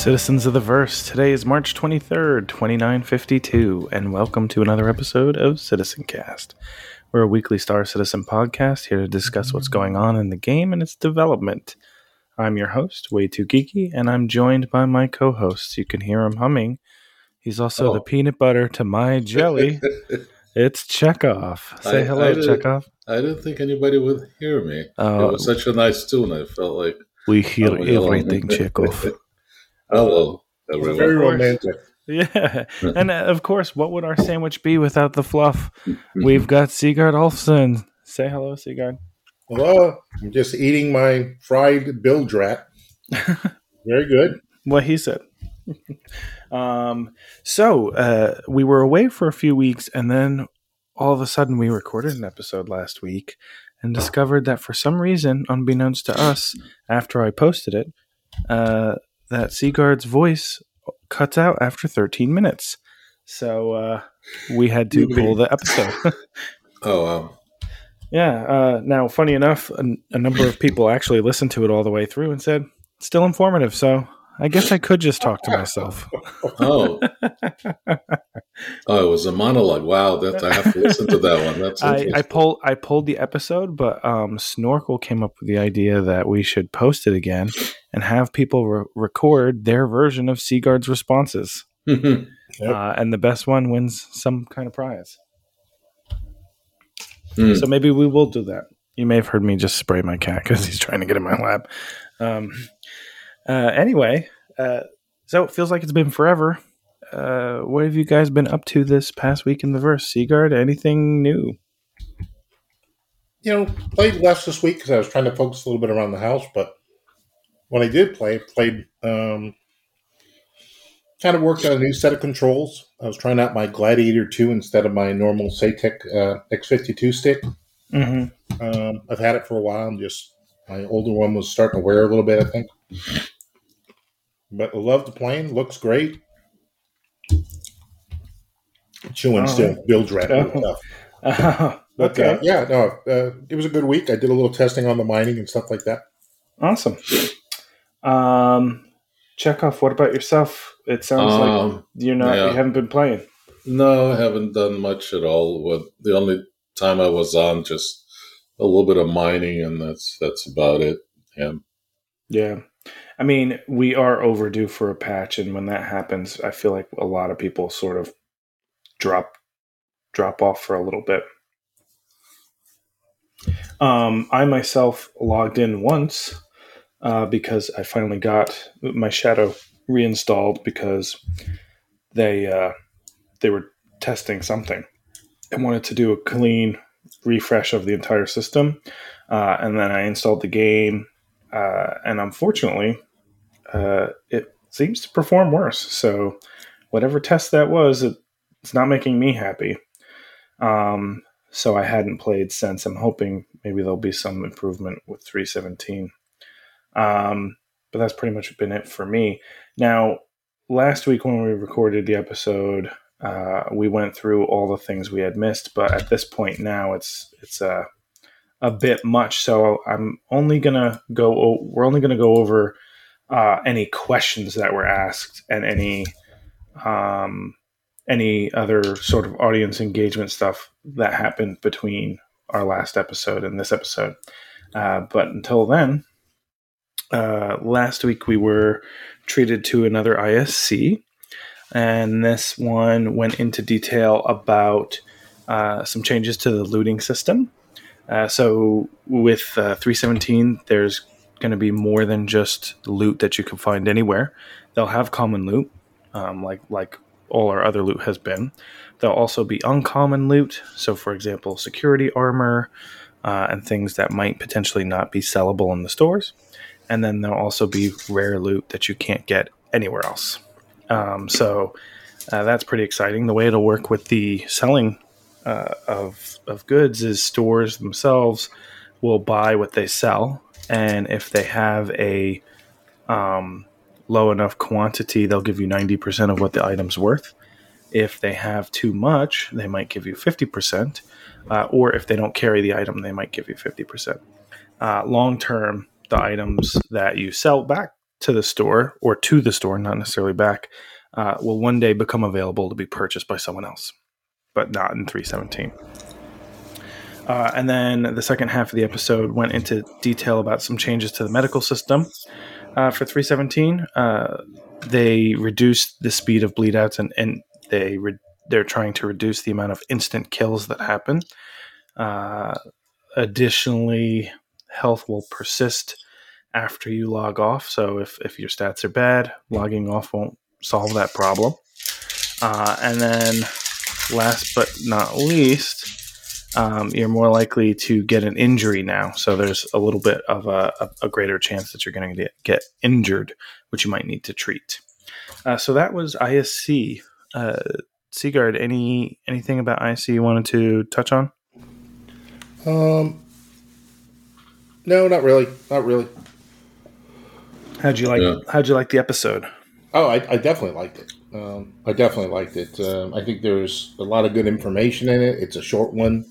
Citizens of the Verse, today is March 23rd, 2952, and welcome to another episode of Citizen Cast. We're a weekly Star Citizen podcast here to discuss what's going on in the game and its development. I'm your host, Way Too Geeky, and I'm joined by my co hosts. You can hear them humming. He's also Oh. the peanut butter to my jelly. it's Chekhov. Say I- hello, I did- Chekhov. I didn't think anybody would hear me. Uh, it was such a nice tune. I felt like we hear Oh, hello. everything, Chekhov. hello, everyone. Very romantic. Yeah, and uh, of course, what would our sandwich be without the fluff? We've got Sigurd Olfsson. Say hello, Sigurd. Hello. I'm just eating my fried bilge rat. Very good. What he said. Um, so uh, we were away for a few weeks, and then all of a sudden, we recorded an episode last week and discovered that for some reason, unbeknownst to us, after I posted it, uh, that Sigurd's voice cuts out after 13 minutes. So uh, we had to pull the episode. Oh, wow. Yeah. Uh, now, funny enough, a, a number of people actually listened to it all the way through and said, still informative. So I guess I could just talk to myself. Oh, oh, it was a monologue. Wow, that I have to listen to that one. That's I. I pulled I pulled the episode, but um, Snorkel came up with the idea that we should post it again and have people re- record their version of Sigurd's responses, Yep. uh, and the best one wins some kind of prize. Hmm. So maybe we will do that. You may have heard me just spray my cat because he's trying to get in my lap. Um, uh, anyway, uh, so it feels like it's been forever. Uh, what have you guys been up to this past week in the verse? Sigurd, anything new? You know, played less this week because I was trying to focus a little bit around the house. But when I did play, played um, kind of worked on a new set of controls. I was trying out my Gladiator 2 instead of my normal Saitek uh, X52 stick. Mm-hmm. Um, I've had it for a while and just my older one was starting to wear a little bit, I think. But I love the plane, looks great. Chewing All still, right. bilge rat. Oh. tough. But okay, uh, yeah, no, uh, it was a good week. I did a little testing on the mining and stuff like that. awesome. Um, Chekhov, what about yourself? It sounds like Um, you're not. yeah. You haven't been playing. no, I haven't done much at all. The only time I was on just a little bit of mining, and that's that's about it. Yeah. Yeah. I mean, we are overdue for a patch, and when that happens, I feel like a lot of people sort of drop drop off for a little bit. Um, I myself logged in once uh, because I finally got my shadow reinstalled because they uh, they were testing something and wanted to do a clean refresh of the entire system. Uh, and then I installed the game, uh, and unfortunately, uh, it seems to perform worse. So, whatever test that was, it, it's not making me happy. Um, so I hadn't played since. I'm hoping maybe there'll be some improvement with 317. Um, but that's pretty much been it for me. Now, last week when we recorded the episode, uh, we went through all the things we had missed. But at this point now, it's it's a a bit much. So I'm only gonna go. We're only gonna go over uh, any questions that were asked and any um, any other sort of audience engagement stuff that happened between our last episode and this episode. Uh, but until then, uh, last week we were treated to another ISC, and this one went into detail about uh, some changes to the looting system. Uh, so with uh, 317, there's going to be more than just loot that you can find anywhere. They'll have common loot, um, like like all our other loot has been. There'll also be uncommon loot. So, for example, security armor uh, and things that might potentially not be sellable in the stores. And then there'll also be rare loot that you can't get anywhere else. Um, so uh, that's pretty exciting. The way it'll work with the selling uh, of of goods is stores themselves will buy what they sell, and if they have a um, low enough quantity, they'll give you ninety percent of what the item's worth. If they have too much, they might give you 50%. Uh, or if they don't carry the item, they might give you 50%. Uh, long term, the items that you sell back to the store or to the store, not necessarily back, uh, will one day become available to be purchased by someone else, but not in 317. Uh, and then the second half of the episode went into detail about some changes to the medical system uh, for 317. Uh, they reduced the speed of bleed outs and, and they re- they're trying to reduce the amount of instant kills that happen. Uh, additionally, health will persist after you log off. So if, if your stats are bad, logging off won't solve that problem. Uh, and then, last but not least, um, you're more likely to get an injury now. So there's a little bit of a, a, a greater chance that you're going to get injured, which you might need to treat. Uh, so that was ISC. Uh, Sigurd, any anything about ISC you wanted to touch on? Um, no, not really, not really. How'd you like? Yeah. How'd you like the episode? Oh, I, I definitely liked it. Um, I definitely liked it. Um, I think there's a lot of good information in it. It's a short one.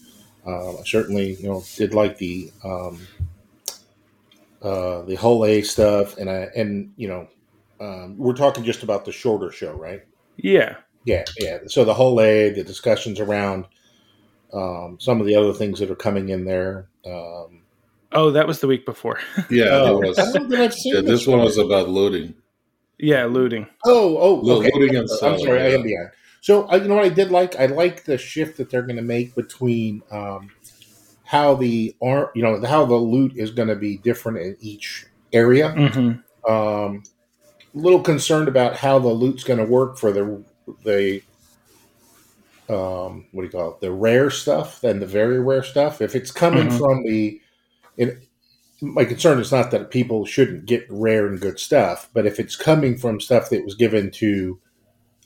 Uh, I certainly, you know, did like the um, uh, the Hull A stuff, and I and you know, um, we're talking just about the shorter show, right? Yeah, yeah, yeah. So the Hull A, the discussions around um, some of the other things that are coming in there. Um, oh, that was the week before. yeah, oh, was, yeah, this one was about looting. Yeah, looting. Oh, oh, okay. looting and selling. I'm sorry, yeah. I am behind. So I, you know what I did like? I like the shift that they're going to make between um, how the ar- you know how the loot is going to be different in each area. Mm-hmm. Um, a little concerned about how the loot's going to work for the the um, what do you call it? The rare stuff and the very rare stuff. If it's coming mm-hmm. from the, it, my concern is not that people shouldn't get rare and good stuff, but if it's coming from stuff that was given to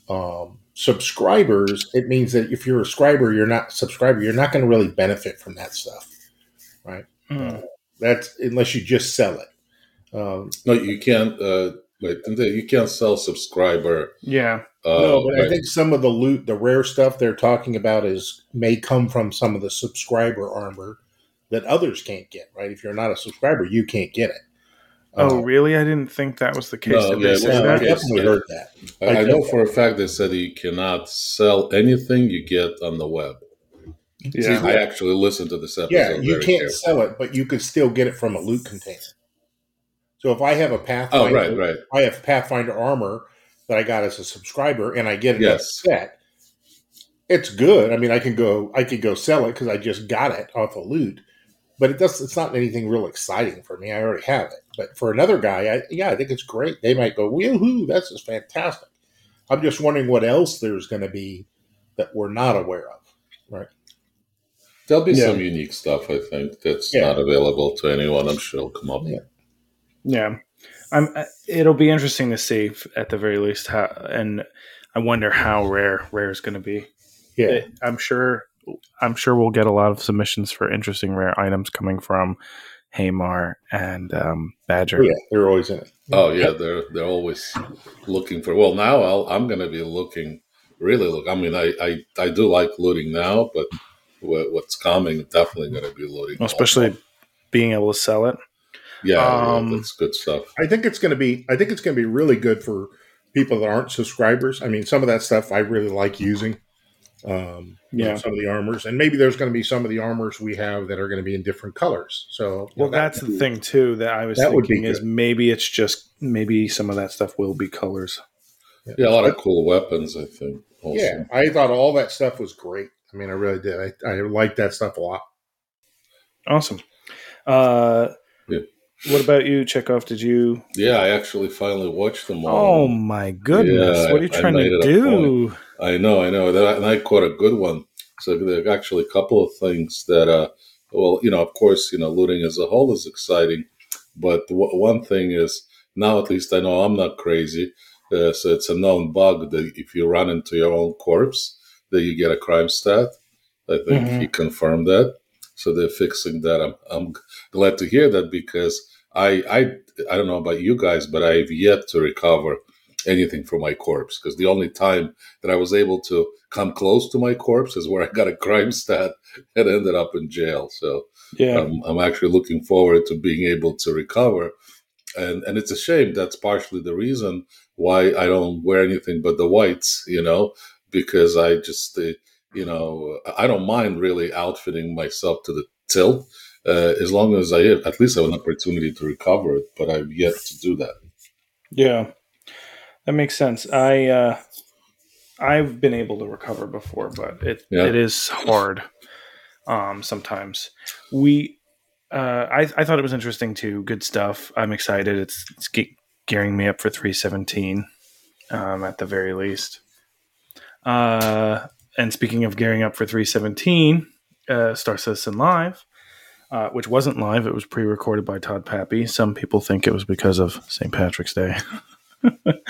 um, subscribers, it means that if you're a subscriber, you're not subscriber, you're not going to really benefit from that stuff, right? Mm. Uh, that's unless you just sell it. Um, no, you can't. Uh, wait, you can't sell subscriber. Yeah. Uh, no, but right. I think some of the loot, the rare stuff they're talking about, is may come from some of the subscriber armor that others can't get. Right? If you're not a subscriber, you can't get it. Oh, uh, really? I didn't think that was the case. No, yeah, I definitely heard that. I, I know for a fact they said you cannot sell anything you get on the web. Yeah, I actually listened to this episode. Yeah, you can't sell it, but you could still get it from a loot container. So if I have a Pathfinder, oh, right, right. I have Pathfinder armor that I got as a subscriber, and I get it yes. set. It's good. I mean, I can go, I could go sell it because I just got it off a of loot but it does. It's not anything real exciting for me. I already have it. But for another guy, I, yeah, I think it's great. They might go, woohoo, that's just fantastic. I'm just wondering what else there's going to be that we're not aware of, right? There'll be yeah. some unique stuff, I think, that's yeah. not available to anyone. I'm sure it'll come up. Yeah, yeah. I'm. Uh, it'll be interesting to see, at the very least, how. And I wonder how rare rare is going to be. Yeah, I'm sure I'm sure we'll get a lot of submissions for interesting rare items coming from Hamar and um, Badger. Oh, yeah, they're always in it. Oh yeah, they're they're always looking for. Well, now i am going to be looking. Really look. I mean, I, I I do like looting now, but what's coming definitely going to be looting, well, especially being able to sell it. Yeah, um, yeah, that's good stuff. I think it's going to be. I think it's going to be really good for people that aren't subscribers. I mean, some of that stuff I really like using. Um, yeah, some of the armors, and maybe there's going to be some of the armors we have that are going to be in different colors. So, well, know, that's the thing too that I was that thinking is maybe it's just maybe some of that stuff will be colors. Yeah, yeah a lot of cool weapons. I think. Also. Yeah, I thought all that stuff was great. I mean, I really did. I, I liked that stuff a lot. Awesome. Uh, yeah. What about you, Chekhov? Did you? Yeah, I actually finally watched them all. Oh my goodness! Yeah, what are you trying to do? I know, I know. That, And I caught a good one. So there are actually a couple of things that, uh, well, you know, of course, you know, looting as a whole is exciting, but w- one thing is now at least I know I'm not crazy. Uh, so it's a known bug that if you run into your own corpse, that you get a crime stat. I think mm-hmm. he confirmed that. So they're fixing that. I'm, I'm glad to hear that because I, I, I don't know about you guys, but I've yet to recover anything for my corpse because the only time that I was able to come close to my corpse is where I got a crime stat and ended up in jail. So Yeah. I'm, I'm actually looking forward to being able to recover. And and it's a shame. That's partially the reason why I don't wear anything but the whites, you know, because I just, uh, you know, I don't mind really outfitting myself to the tilt uh, as long as I have, at least have an opportunity to recover it. But I've yet to do that. Yeah, that makes sense. I uh, I've been able to recover before, but it Yeah. it is hard. Um, sometimes we. Uh, I I thought it was interesting too. Good stuff. I'm excited. It's it's ge- gearing me up for 317, um, at the very least. Uh, and speaking of gearing up for 317, uh, Star Citizen Live, uh, which wasn't live, it was pre-recorded by Todd Papy. Some people think it was because of St. Patrick's Day.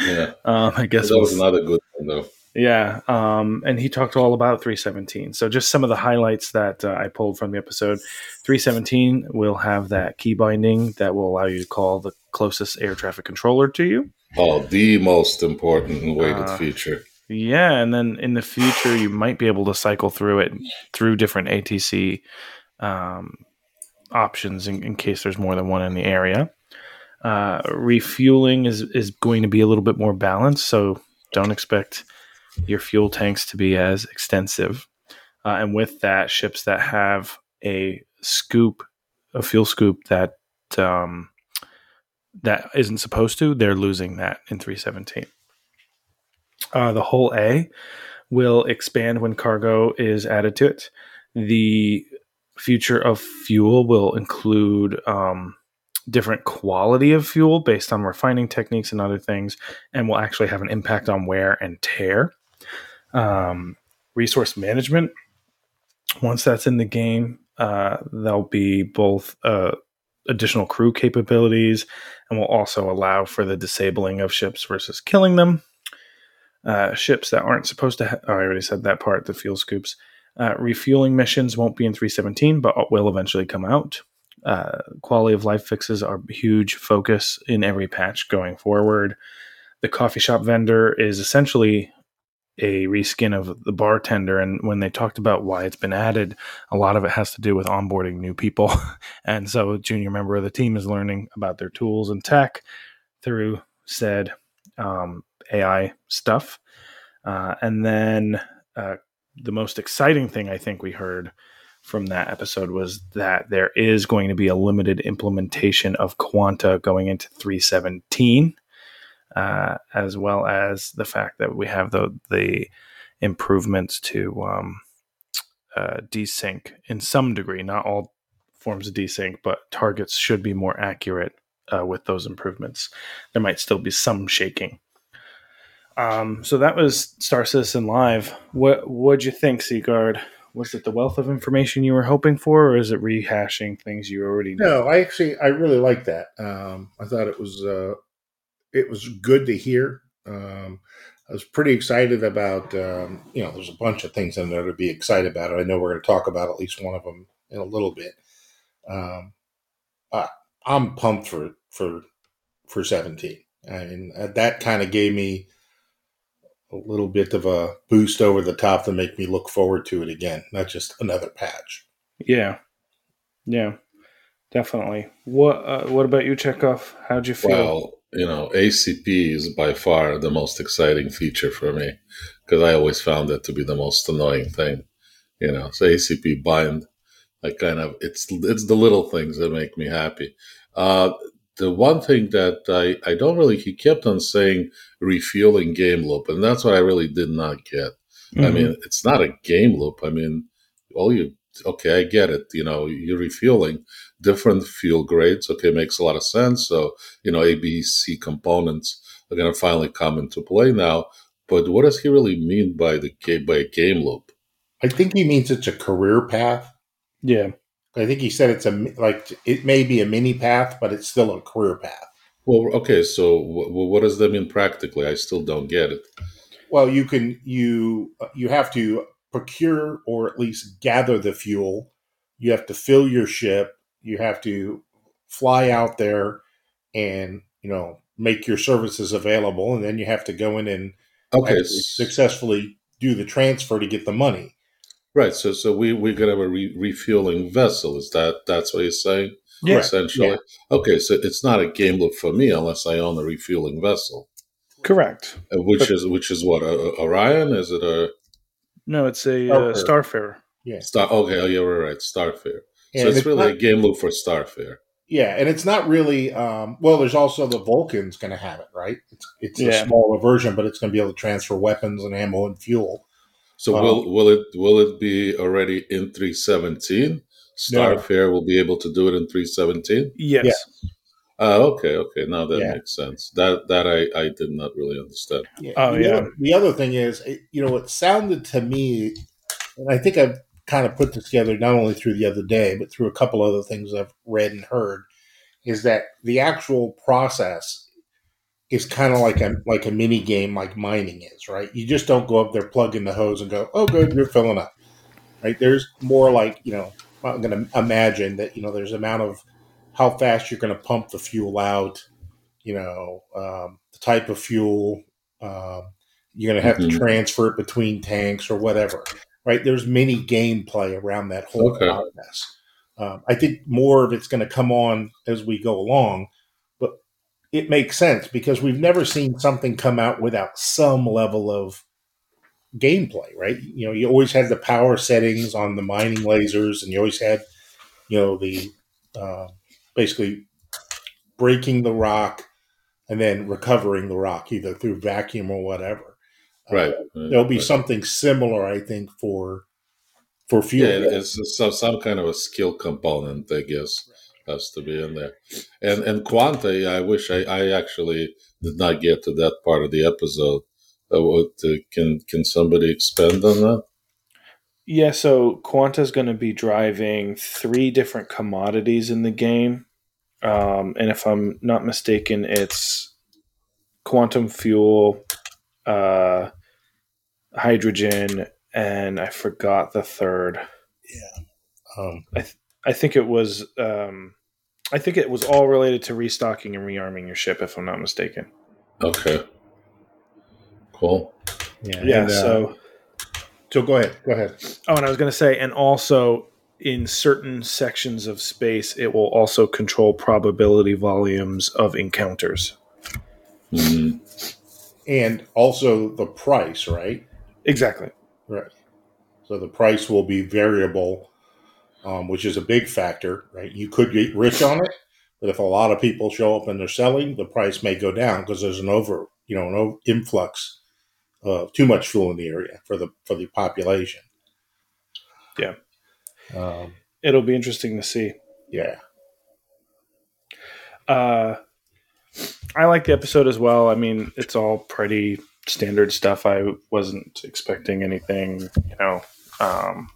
Yeah, Um, I guess that was we'll- another good one though. yeah. Um, and he talked all about 317. So just some of the highlights that uh, I pulled from the episode. 317 will have that key binding that will allow you to call the closest air traffic controller to you. Oh, the most important and weighted Uh, feature. Yeah, and then in the future you might be able to cycle through it through different ATC um, options in, in case there's more than one in the area. Uh, refueling is is going to be a little bit more balanced, so don't expect your fuel tanks to be as extensive. Uh, and with that, ships that have a scoop, a fuel scoop that um, that isn't supposed to, they're losing that in 317. Uh, the Hull A will expand when cargo is added to it. The future of fuel will include um, different quality of fuel based on refining techniques and other things, and will actually have an impact on wear and tear. Um, resource management, once that's in the game, uh, there'll be both uh, additional crew capabilities and will also allow for the disabling of ships versus killing them uh, ships that aren't supposed to. Oh, I already said that part. The fuel scoops. Uh, refueling missions won't be in 317, but will eventually come out. Uh, quality of life fixes are huge focus in every patch going forward. The coffee shop vendor is essentially a reskin of the bartender, and when they talked about why it's been added, a lot of it has to do with onboarding new people, and so a junior member of the team is learning about their tools and tech through said um, AI stuff. Uh, and then uh, the most exciting thing I think we heard from that episode was that there is going to be a limited implementation of Quanta going into 317, uh, as well as the fact that we have the the improvements to um, uh, desync in some degree, not all forms of desync, but targets should be more accurate uh, with those improvements. There might still be some shaking. Um, so that was Star Citizen Live. What what'd you think, Sigurd? Was it the wealth of information you were hoping for, or is it rehashing things you already know? No, I actually I really like that. Um, I thought it was uh, it was good to hear. Um, I was pretty excited about um, you know there's a bunch of things in there to be excited about. I know we're going to talk about at least one of them in a little bit. Um, I, I'm pumped for for for 17. I mean that kind of gave me a little bit of a boost over the top to make me look forward to it again, not just another patch. Yeah, yeah, definitely. What uh, What about you, Chekhov? How'd you feel? Well, you know, ATC is by far the most exciting feature for me because I always found it to be the most annoying thing. You know, so ATC bind, I kind of it's it's the little things that make me happy. Uh, the one thing that I I don't really he kept on saying refueling game loop, and that's what I really did not get. I Mhm. mean, it's not a game loop. I mean, all you okay, I get it. You know, you're refueling different fuel grades. Okay, makes a lot of sense. So you know, A, B, C components are going to finally come into play now. But what does he really mean by the game by a game loop? I think he means it's a career path. yeah, I think he said it's a like it may be a mini path, but it's still a career path. Well, okay, so w- what does that mean practically? I still don't get it. Well, you can you you have to procure or at least gather the fuel. You have to fill your ship. You have to fly out there and you know make your services available, and then you have to go in and Okay, successfully do the transfer to get the money. Right. So so we we're gonna have a re- refueling vessel. Is that that's what you're saying? Yeah. essentially. Okay, so it's not a game loop for me unless I own a refueling vessel, Correct. Uh, which is which is what a, Orion? Is it a No, it's a uh, Starfarer. Starfarer. Yeah, Star? Okay, oh yeah, we're right, Starfarer. so And it's, really not- a game loop for Starfarer. Yeah, and it's not really. Um, well, there's also the Vulcan's going to have it, right? It's, it's Yeah. a smaller version, but it's going to be able to transfer weapons and ammo and fuel. So Um, will will it will it be already in 317? No. Starfarer will be able to do it in 317. Yes. Yeah. Uh, okay, okay, now that Yeah. makes sense. That that I I did not really understand. Oh, the yeah. Other, the other thing is, you know, it sounded to me, and I think I've kind of put this together not only through the other day, but through a couple other things I've read and heard, is that the actual process is kind of like a like a mini game, like mining is, right? You just don't go up there, plug in the hose, and go, "Oh, good, you're filling up." Right? There's more like you know, I'm going to imagine that you know, there's amount of how fast you're going to pump the fuel out, you know, um, the type of fuel. Um, you're going to have Mhm. to transfer it between tanks or whatever, right? There's many gameplay around that whole Okay. process. Um, I think more of it's going to come on as we go along, it makes sense because we've never seen something come out without some level of gameplay, right? You know, you always had the power settings on the mining lasers, and you always had, you know, the uh, basically breaking the rock and then recovering the rock either through vacuum or whatever. Uh, Right. there'll be right. something similar, I think, for for fuel. Yeah, it's some some kind of a skill component, I guess, has to be in there. And and Quanta, I wish I, I actually did not get to that part of the episode. Uh, what, uh, can can somebody expand on that? Yeah, so Quanta is going to be driving three different commodities in the game. Um, and if I'm not mistaken, it's quantum fuel, uh, hydrogen, and I forgot the third. Um, I think it was. Um, I think it was all related to restocking and rearming your ship, if I'm not mistaken. Okay. Cool. yeah. Yeah. and, uh, so, so go ahead. Go ahead. oh, and I was going to say, and also in certain sections of space, it will also control probability volumes of encounters. Mhm. And also the price, right? Exactly. Right. So the price will be variable, um, which is a big factor, right? You could get rich on it, but if a lot of people show up and they're selling, the price may go down because there's an over, you know, an o- influx of too much fuel in the area for the for the population. Yeah. Um, It'll be interesting to see. yeah. Uh, I like the episode as well. I mean, it's all pretty standard stuff. I wasn't expecting anything, you know, um,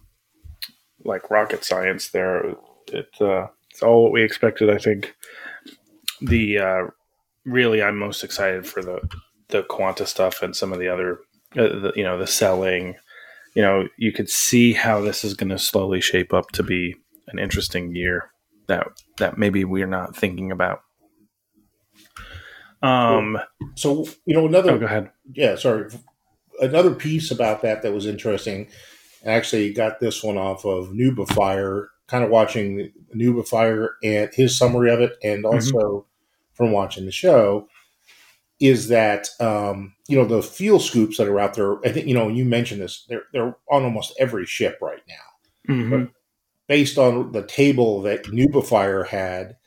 like rocket science there. It, uh, it's all what we expected, I think. The uh, really, I'm most excited for the the quanta stuff and some of the other, uh, the, you know, the selling. You know, you could see how this is going to slowly shape up to be an interesting year that that maybe we're not thinking about. Um. So you know another Oh, go ahead. yeah, sorry. Another piece about that that was interesting. I actually got this one off of Noobifier, kind of watching Noobifier and his summary of it, and also from watching the show, is that um, you know the fuel scoops that are out there. I think you know you mentioned this. They're they're on almost every ship right now Mhm. based on the table that Noobifier had,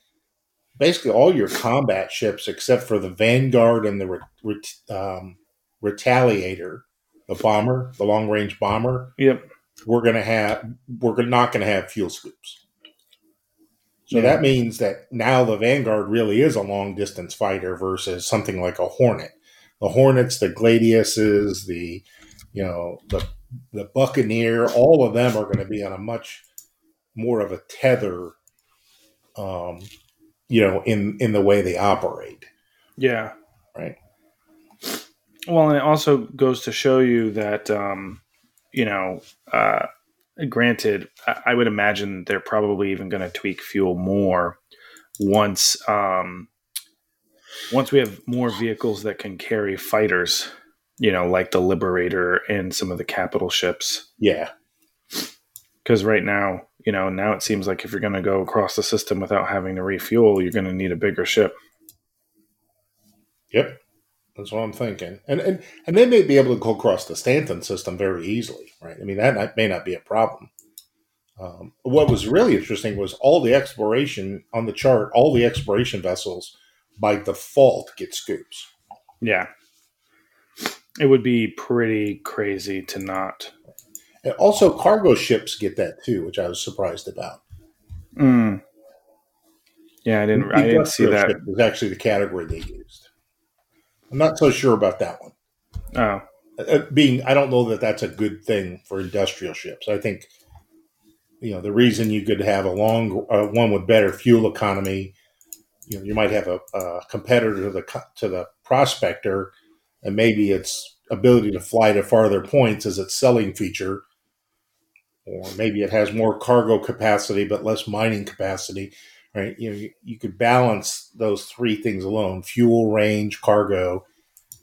basically all your combat ships except for the Vanguard and the um, Retaliator, the bomber, the long range bomber, Yep. we're gonna have we're not gonna have fuel scoops. So Yeah. that means that now the Vanguard really is a long distance fighter versus something like a Hornet. The Hornets, the Gladiuses, the you know the the Buccaneer, all of them are going to be on a much more of a tether, um, you know, in in the way they operate. Yeah. Right. Well, and it also goes to show you that, um, you know, uh, granted, I, I would imagine they're probably even going to tweak fuel more once, um, once we have more vehicles that can carry fighters, you know, like the Liberator and some of the capital ships. Yeah. Because right now, you know, now it seems like if you're going to go across the system without having to refuel, you're going to need a bigger ship. Yep. That's what I'm thinking. And, and and they may be able to go across the Stanton system very easily, right? I mean, that may not be a problem. Um, what was really interesting was all the exploration on the chart, all the exploration vessels by default get scoops. Yeah. It would be pretty crazy to not. And also, cargo ships get that too, which I was surprised about. Mm. Yeah, I didn't. I didn't see that. Was actually the category they used. I'm not so sure about that one. Oh, uh, being I don't know that that's a good thing for industrial ships. I think you know the reason you could have a long uh, one with better fuel economy. You know, you might have a, a competitor to the to the prospector, and maybe its ability to fly to farther points is its selling feature, or maybe it has more cargo capacity but less mining capacity. Right? You know, you, you could balance those three things alone: fuel, range, cargo.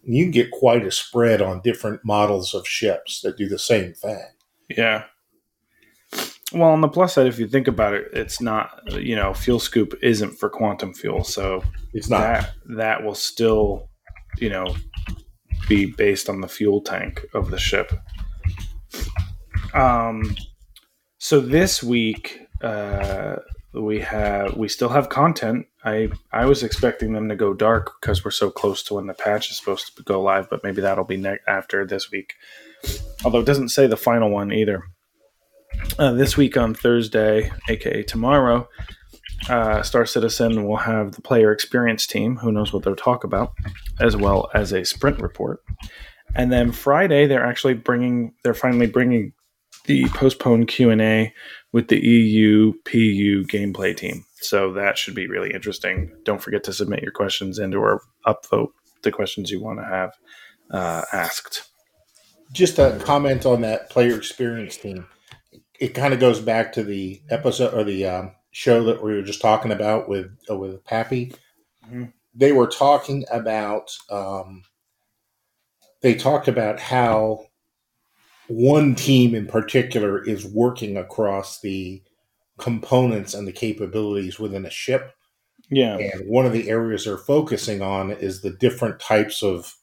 And you can get quite a spread on different models of ships that do the same thing. Yeah. Well, on the plus side, if you think about it, it's not you know fuel scoop isn't for quantum fuel, so it's not that that will still you know be based on the fuel tank of the ship. Um, so this week uh, we have we still have content. I I was expecting them to go dark because we're so close to when the patch is supposed to go live, but maybe that'll be after this week. Although it doesn't say the final one either. Uh, this week on Thursday, aka tomorrow, uh, Star Citizen will have the player experience team, who knows what they'll talk about, as well as a sprint report. And then Friday, they're actually bringing, they're finally bringing the postponed Q and A with the EU PU gameplay team. So that should be really interesting. Don't forget to submit your questions and or upvote the questions you want to have uh, asked. Just a comment on that player experience team it kind of goes back to the episode or the um, show that we were just talking about with uh, with Papy. Mm-hmm. They were talking about um, they talked about how one team in particular is working across the components and the capabilities within a ship. Yeah. And one of the areas they're focusing on is the different types of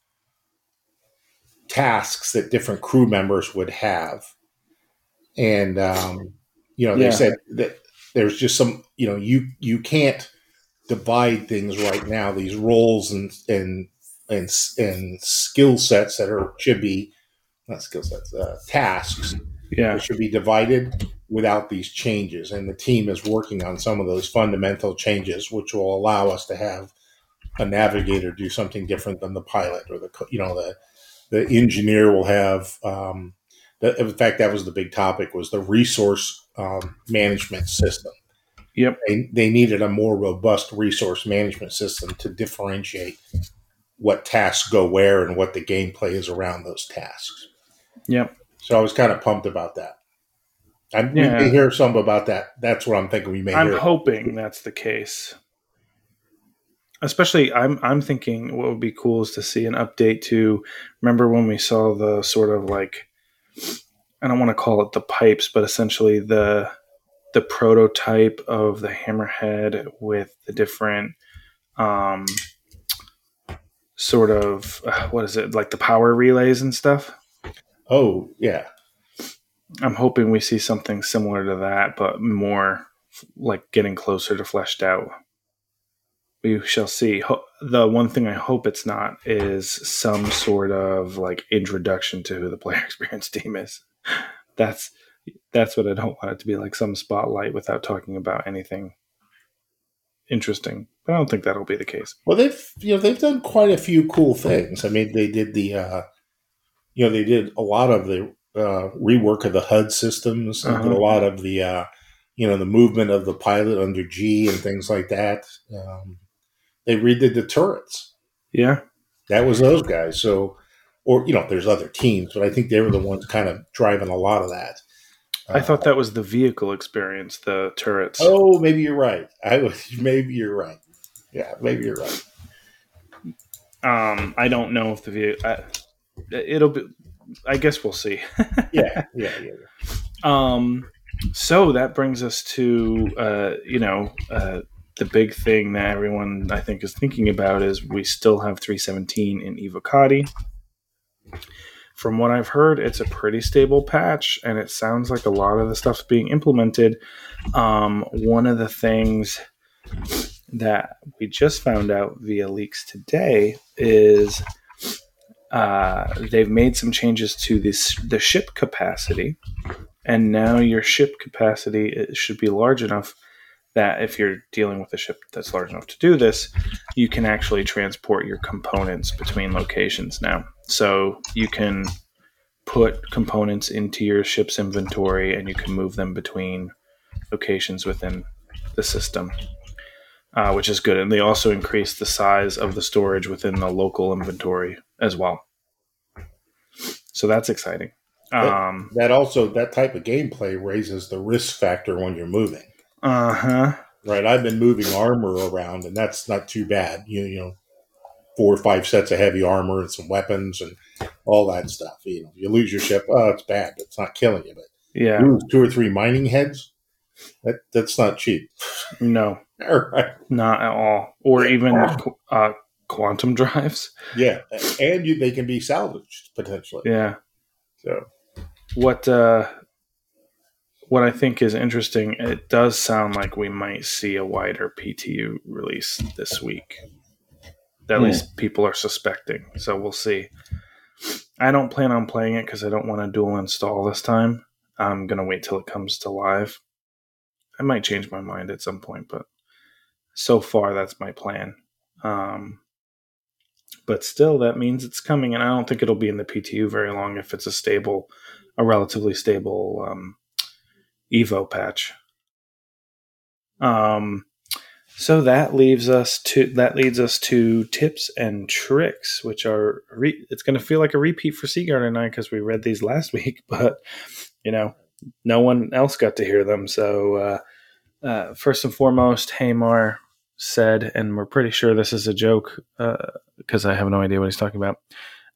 tasks that different crew members would have and um, you know they yeah. said that there's just some you know you you can't divide things right now these roles and and and, and skill sets that are should be not skill sets uh, tasks yeah should be divided without these changes and the team is working on some of those fundamental changes which will allow us to have a navigator do something different than the pilot or the you know the the engineer will have um, in fact, that was the big topic was the resource um, management system. Yep. They, they needed a more robust resource management system to differentiate what tasks go where and what the gameplay is around those tasks. Yep. So I was kind of pumped about that. I yeah. we hear some about that. That's what I'm thinking we may. I'm hear. hoping that's the case. Especially, I'm I'm thinking what would be cool is to see an update to. Remember when we saw the sort of like I don't want to call it the pipes, but essentially the the prototype of the hammerhead with the different um, sort of uh, what is it like the power relays and stuff. Oh yeah, I'm hoping we see something similar to that, but more like getting closer to fleshed out. We shall see. The one thing I hope it's not is some sort of like introduction to who the player experience team is that's that's what I don't want it to be like some spotlight without talking about anything interesting. But I don't think that'll be the case. Well, they've you know they've done quite a few cool things. I mean, they did the uh, you know they did a lot of the uh, rework of the HUD systems, uh-huh. and a lot of the uh, you know the movement of the pilot under G and things like that. Um, they redid the turrets. Yeah, that was those guys. So or you know, there's other teams, but I think they were the ones kind of driving a lot of that. I thought that was the vehicle experience, the turrets. Oh, maybe you're right. I was maybe you're right. Yeah, maybe you're right. Um, I don't know if the view. It'll be. I guess we'll see. yeah, yeah, yeah. Um, so that brings us to uh, you know uh, the big thing that everyone I think is thinking about is we still have 317 in Evocati. From what I've heard, it's a pretty stable patch, and it sounds like a lot of the stuff's being implemented. Um, one of the things that we just found out via leaks today is uh, they've made some changes to this the ship capacity, and now your ship capacity should be large enough that if you're dealing with a ship that's large enough to do this, you can actually transport your components between locations now. So you can put components into your ship's inventory and you can move them between locations within the system, uh, which is good. And they also increase the size of the storage within the local inventory as well. So that's exciting. Um, that, that also that type of gameplay raises the risk factor when you're moving. Uh huh. Right. I've been moving armor around, and that's not too bad. You you know, four or five sets of heavy armor and some weapons and all that stuff. You know, you lose your ship. Oh, it's bad, but it's not killing you. But yeah, two or three mining heads. That that's not cheap. No, right. not at all. Or even uh, quantum drives. Yeah, and you, they can be salvaged potentially. Yeah. So what uh, what I think is interesting, it does sound like we might see a wider PTU release this week. At mm. least people are suspecting. So we'll see. I don't plan on playing it because I don't want to dual install this time. I'm gonna wait till it comes to live. I might change my mind at some point, but so far that's my plan. Um, but still, that means it's coming, and I don't think it'll be in the PTU very long if it's a stable, a relatively stable um, Evo patch. Um, so that leaves us to that leads us to tips and tricks, which are re- it's going to feel like a repeat for Sigurd and I because we read these last week, but you know no one else got to hear them. So uh, uh, first and foremost, Hamar said, and we're pretty sure this is a joke because uh, I have no idea what he's talking about.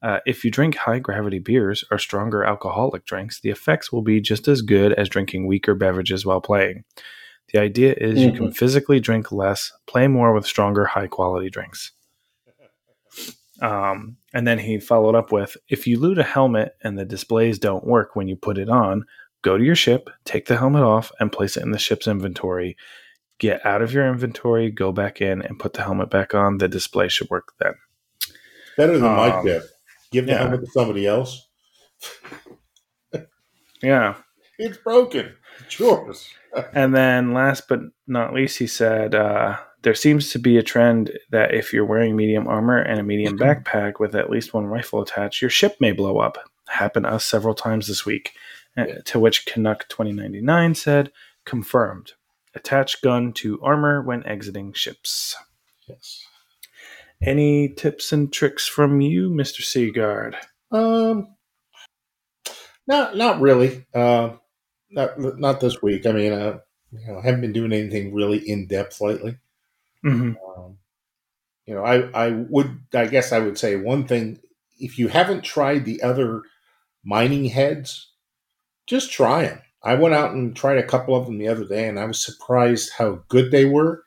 Uh, if you drink high gravity beers or stronger alcoholic drinks, the effects will be just as good as drinking weaker beverages while playing. The idea is mm-hmm. you can mm-hmm. physically drink less, play more with stronger, high quality drinks. Um, and then he followed up with if you loot a helmet and the displays don't work when you put it on, go to your ship, take the helmet off, and place it in the ship's inventory get out of your inventory, go back in, and put the helmet back on. The display should work then. Better than um, my tip. Give the yeah. helmet to somebody else. yeah. It's broken. It's yours. and then last but not least, he said, uh, there seems to be a trend that if you're wearing medium armor and a medium backpack with at least one rifle attached, your ship may blow up. Happened to us several times this week. Uh, yeah. To which Canuck 2099 said, confirmed. Attach gun to armor when exiting ships. Yes. Any tips and tricks from you, Mister Sigurd? Um, not not really. Uh, not not this week. I mean, uh, you know, I haven't been doing anything really in depth lately. Mm-hmm. Um, you know, I I would I guess I would say one thing: if you haven't tried the other mining heads, just try them. I went out and tried a couple of them the other day, and I was surprised how good they were.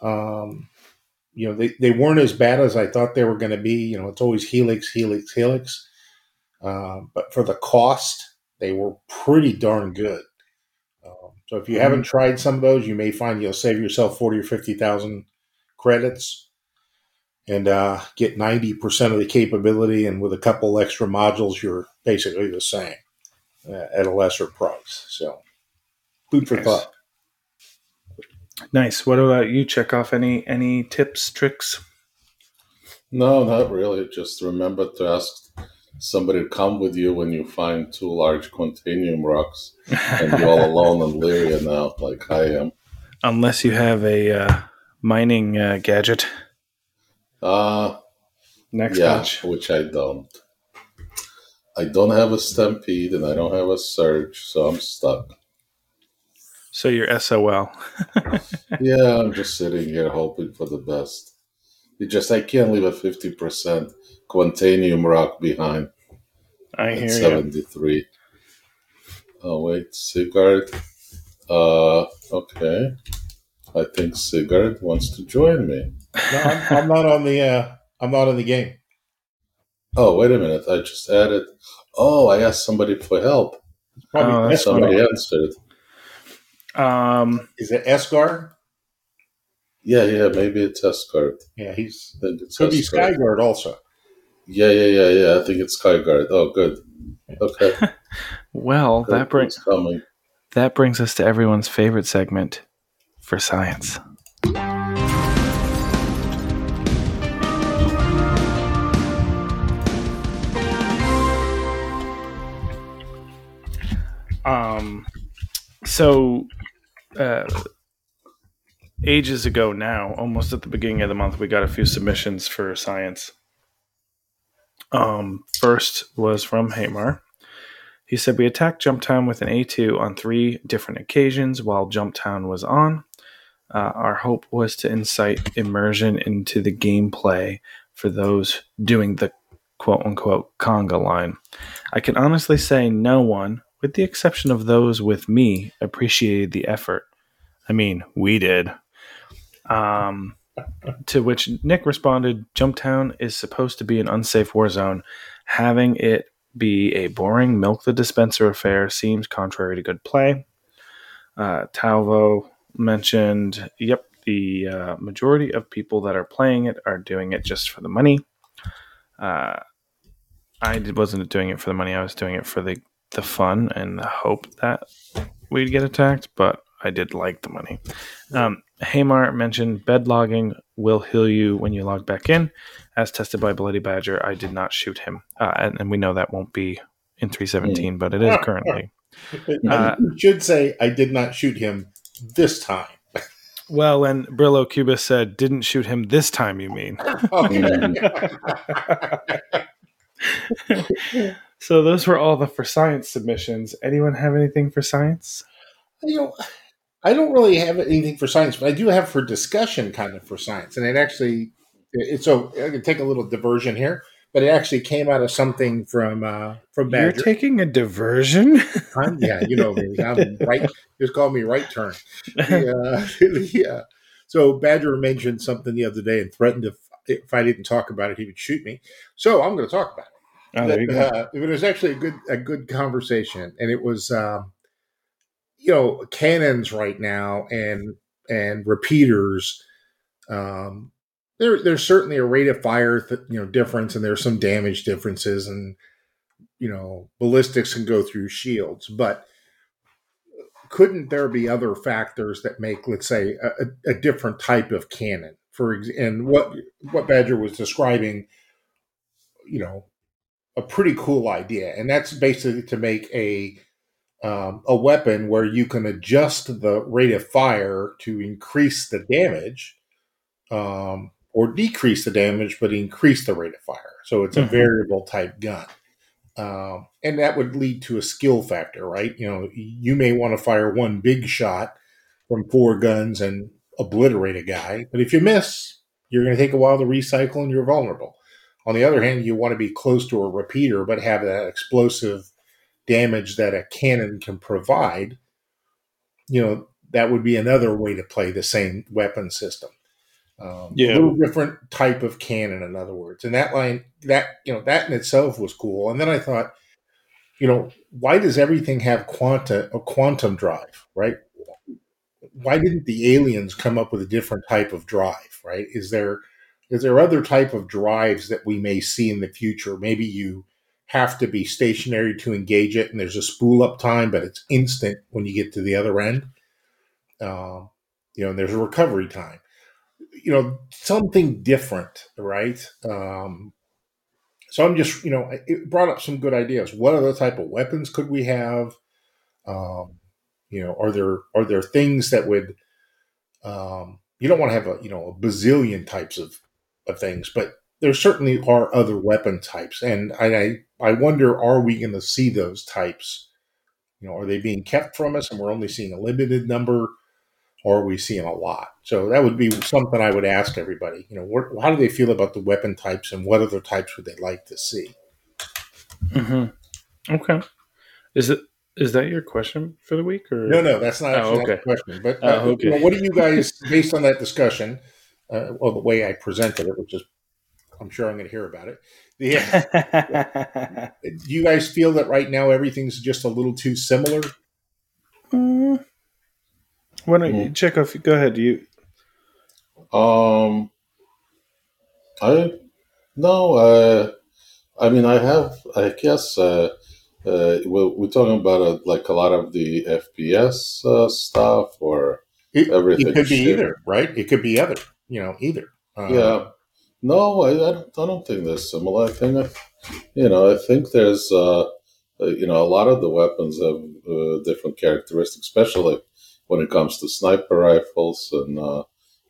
Um, you know, they, they weren't as bad as I thought they were going to be. You know, it's always Helix, Helix, Helix. Uh, but for the cost, they were pretty darn good. Um, so if you mm-hmm. haven't tried some of those, you may find you'll save yourself forty or fifty thousand credits and uh, get ninety percent of the capability. And with a couple extra modules, you're basically the same at a lesser price. So, food for nice. thought. Nice. What about you? Chekhov any any tips, tricks? No, not really. Just remember to ask somebody to come with you when you find two large quantanium rocks and you're all alone in Lyria now, like I am. Unless you have a uh, mining uh, gadget. Uh, Next yeah, match. which I don't. I don't have a stampede and I don't have a surge, so I'm stuck. So you're SOL. yeah, I'm just sitting here hoping for the best. You just I can't leave a fifty percent quantanium rock behind. I at hear you. seventy three. Oh wait, Sigurd. Uh, okay. I think Sigurd wants to join me. No, I'm, I'm not on the. Uh, I'm not in the game. Oh wait a minute! I just added. Oh, I asked somebody for help. Probably Oh, that's Esgar. Somebody answered. Um, Is it Esgar? Yeah, yeah, maybe it's Escort. Yeah, he's I think it's could be Skyguard also. Yeah, yeah, yeah, yeah. I think it's Skyguard. Oh, good. Okay. well, good. that brings that brings us to everyone's favorite segment for science. Um, so, uh, ages ago now, almost at the beginning of the month, we got a few submissions for science. Um, first was from Hamar. He said, We attacked Jumptown with an A2 on three different occasions while Jumptown was on. Uh, our hope was to incite immersion into the gameplay for those doing the quote unquote conga line. I can honestly say no one, with the exception of those with me, appreciated the effort. I mean, we did. Um, to which Nick responded, Jumptown is supposed to be an unsafe war zone. Having it be a boring milk the dispenser affair seems contrary to good play. Uh, Talvo mentioned, yep, the uh, majority of people that are playing it are doing it just for the money. Uh, I wasn't doing it for the money. I was doing it for the, the fun and the hope that we'd get attacked, but I did like the money. Um, Hamar mentioned bed logging will heal you when you log back in. As tested by Bloody Badger, I did not shoot him. Uh, and, and we know that won't be in 317, but it is currently. Uh, you should say I did not shoot him this time. Well, and Brillo Cuba said, didn't shoot him this time, you mean? so those were all the for science submissions. Anyone have anything for science? you know, I don't really have anything for science, but I do have for discussion kind of for science. And it actually, it's so I can take a little diversion here, but it actually came out of something from uh, from Badger. You're taking a diversion? I'm- yeah, you know me. I'm right. Just call me right turn. Yeah, yeah. So Badger mentioned something the other day and threatened if if I didn't talk about it, he would shoot me. So I'm going to talk about it. Oh, there you go. Uh, it was actually a good a good conversation, and it was um, you know cannons right now and and repeaters. Um, there there's certainly a rate of fire th- you know difference, and there's some damage differences, and you know ballistics can go through shields, but couldn't there be other factors that make let's say a, a, a different type of cannon for ex- and what what Badger was describing you know a pretty cool idea, and that's basically to make a um, a weapon where you can adjust the rate of fire to increase the damage, um, or decrease the damage, but increase the rate of fire. So it's a Mhm. variable type gun, um, and that would lead to a skill factor, right? You know, you may want to fire one big shot from four guns and obliterate a guy, but if you miss, you're going to take a while to recycle, and you're vulnerable. On the other hand, you want to be close to a repeater, but have that explosive damage that a cannon can provide. You know, that would be another way to play the same weapon system. Um, Yeah. A little different type of cannon, in other words. And that line, that, you know, that in itself was cool. And then I thought, you know, why does everything have quanta, a quantum drive, right? Why didn't the aliens come up with a different type of drive, right? Is there, is there are other type of drives that we may see in the future? Maybe you have to be stationary to engage it, and there's a spool up time, but it's instant when you get to the other end. Um, you know, and there's a recovery time. You know, something different, right? Um, so I'm just, you know, it brought up some good ideas. What other type of weapons could we have? Um, you know, are there are there things that would um, you don't want to have a you know a bazillion types of of things, but there certainly are other weapon types, and I I, wonder are we going to see those types? You know, are they being kept from us, and we're only seeing a limited number? or are we seeing a lot? So that would be something I would ask everybody. You know, what, how do they feel about the weapon types, and what other types would they like to see? Mm-hmm. Okay. Is it is that your question for the week or no? No, that's not Oh, actually okay. the question. But Oh, uh, okay. you know, what do you guys, based on that discussion, uh, or the way I presented it, which is, I'm sure I'm going to hear about it. The, do you guys feel that right now everything's just a little too similar? Mm. Why don't you check off? Go ahead. You Um, I no, uh, I mean, I have, I guess, uh, uh, we're, we're talking about uh, like a lot of the FPS uh, stuff, or It, Everything it could be shit. either, right? It could be other, you know, either. Uh, yeah, no, I, I don't, I don't think they're similar. I think, you know, I think there's, uh, uh, you know, a lot of the weapons have uh, different characteristics, especially when it comes to sniper rifles, and uh,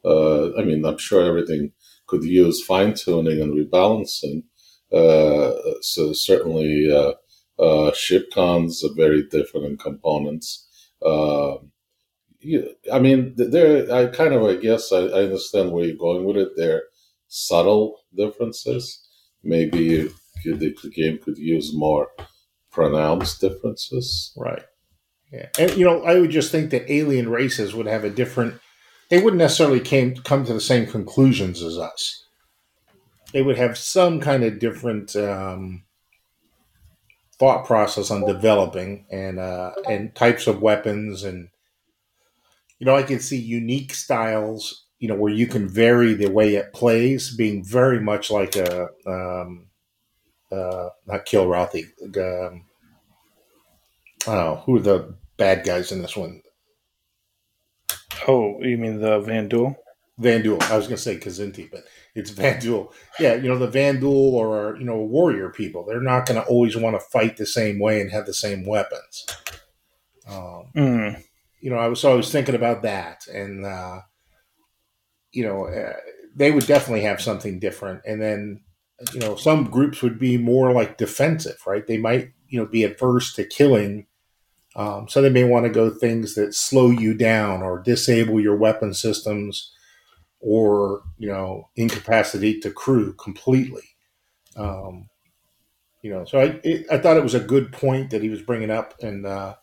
uh, I mean, I'm sure everything could use fine tuning and rebalancing. So certainly, ship cons are very different in components. Um yeah, I mean, there. I kind of, I guess, I, I understand where you're going with it. There, are subtle differences. Maybe could, the game could use more pronounced differences. Right. Yeah. And, you know, I would just think that alien races would have a different, they wouldn't necessarily came, come to the same conclusions as us. They would have some kind of different um, thought process on developing and uh, and types of weapons and you know I can see unique styles you know where you can vary the way it plays being very much like a um, uh, not Kilrathi um, oh who are the bad guys in this one oh, you mean the Vanduul? Van Duel. I was going to say Kzinti, but it's Vanduul. Yeah, you know, the Vanduul or, you know, warrior people, they're not going to always want to fight the same way and have the same weapons. Um, Mm. You know, I was, so I was thinking about that. And, uh, you know, uh, they would definitely have something different. And then, you know, some groups would be more like defensive, right? They might, you know, be adverse to killing. Um, so they may want to go things that slow you down or disable your weapon systems or, you know, incapacitate the crew completely. Um, you know, so I, it, I thought it was a good point that he was bringing up. And, uh,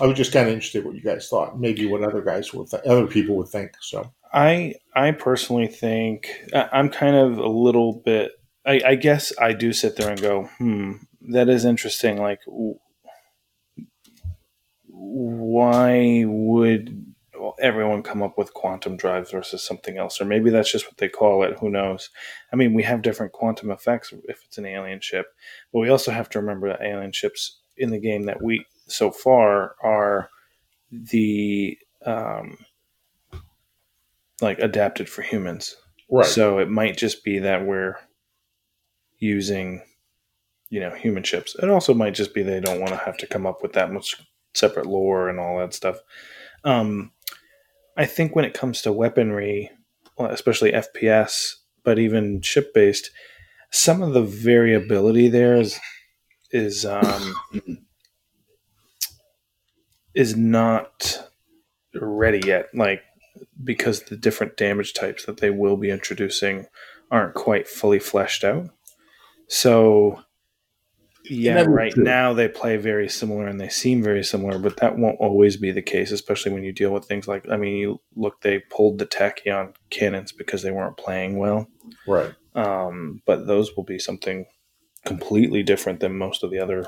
I was just kind of interested what you guys thought, maybe what other guys would, th- other people would think. So, I I personally think I'm kind of a little bit. I, I guess I do sit there and go, hmm, that is interesting. Like, why would everyone come up with quantum drives versus something else? Or maybe that's just what they call it. Who knows? I mean, we have different quantum effects if it's an alien ship, but we also have to remember that alien ships in the game that we so far are the um, like adapted for humans. right. So it might just be that we're using, you know, human ships. It also might just be they don't want to have to come up with that much separate lore and all that stuff. Um, I think when it comes to weaponry, especially FPS, but even ship based, some of the variability there is is um, is not ready yet. Like because the different damage types that they will be introducing aren't quite fully fleshed out. So, yeah, right true. now they play very similar and they seem very similar, but that won't always be the case, especially when you deal with things like I mean, you look, they pulled the tachyon cannons because they weren't playing well, Right. um, but those will be something completely different than most of the other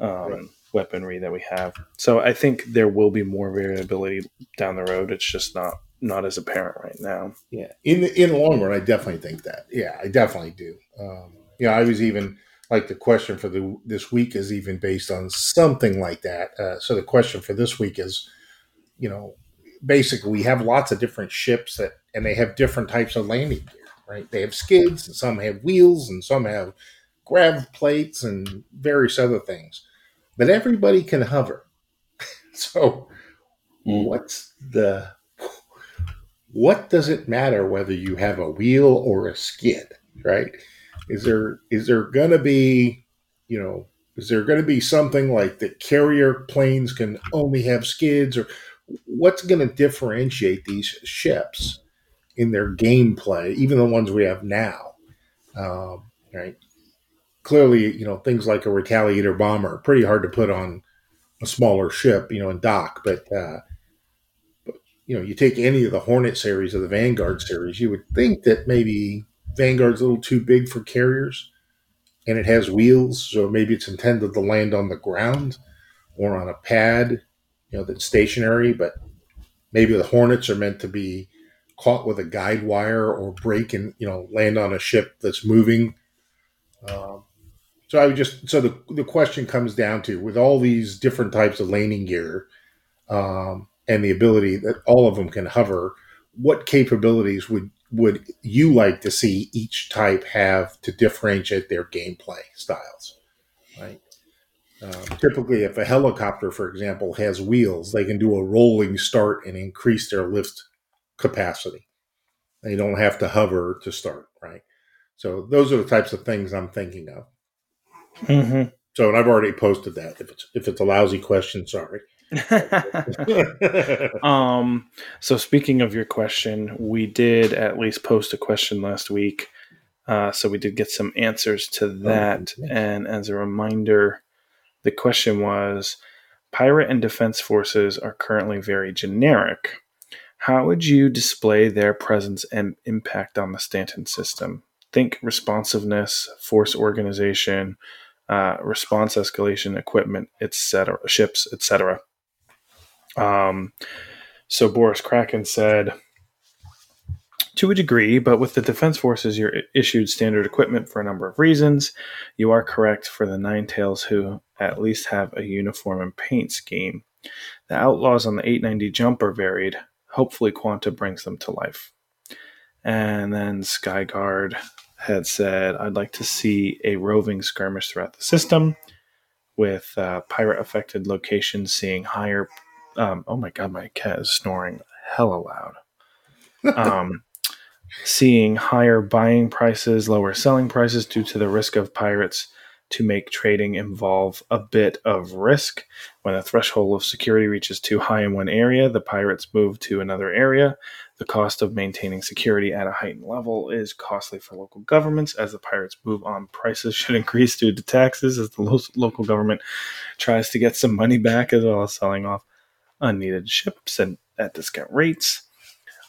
um, Right. Weaponry that we have. So I think there will be more variability down the road. It's just not not as apparent right now. Yeah, in the in the long run, I definitely think that. Yeah, I definitely do. Um, yeah, I was even like the question for the this week is even based on something like that. Uh, so the question for this week is, you know, basically we have lots of different ships that, and they have different types of landing gear. Right? They have skids, and some have wheels, and some have grav plates, and various other things. But everybody can hover. so Mm. what's the what does it matter whether you have a wheel or a skid right is there is there going to be you know is there going to be something like that carrier planes can only have skids or what's going to differentiate these ships in their gameplay, even the ones we have now? Um, right. Clearly, you know things like a retaliator bomber are pretty hard to put on a smaller ship, you know, and dock. But, uh, but you know, you take any of the Hornet series or the Vanguard series, you would think that maybe Vanguard's a little too big for carriers, and it has wheels, so maybe it's intended to land on the ground or on a pad, you know, that's stationary. But maybe the Hornets are meant to be caught with a guide wire or break and you know land on a ship that's moving. Um, so I would just so the the question comes down to with all these different types of laning gear um, and the ability that all of them can hover, what capabilities would would you like to see each type have to differentiate their gameplay styles? Right. Um, typically, if a helicopter, for example, has wheels, they can do a rolling start and increase their lift capacity. They don't have to hover to start, right? So those are the types of things I'm thinking of. Mm-hmm. So, and I've already posted that. If it's if it's a lousy question, sorry. um, so speaking of your question, we did at least post a question last week. Uh, so we did get some answers to oh, that. Oh, and as a reminder, the question was Pirate and Defense forces are currently very generic. How would you display their presence and impact on the Stanton system? Think responsiveness, force organization, uh, response escalation, equipment, etc., ships, etc. Um, so Boris Kraken said, to a degree, but with the defense forces, you're issued standard equipment for a number of reasons. You are correct for the Nine Tails, who at least have a uniform and paint scheme. The outlaws on the 890 jump are varied. Hopefully, Quanta brings them to life. And then Skyguard had said, I'd like to see a roving skirmish throughout the system with uh, pirate affected locations seeing higher. Um, oh my god, my cat is snoring hella loud. Um, seeing higher buying prices, lower selling prices due to the risk of pirates to make trading involve a bit of risk. When the threshold of security reaches too high in one area, the pirates move to another area. The cost of maintaining security at a heightened level is costly for local governments. As the pirates move on, prices should increase due to taxes as the local government tries to get some money back, as well as selling off unneeded ships and at discount rates.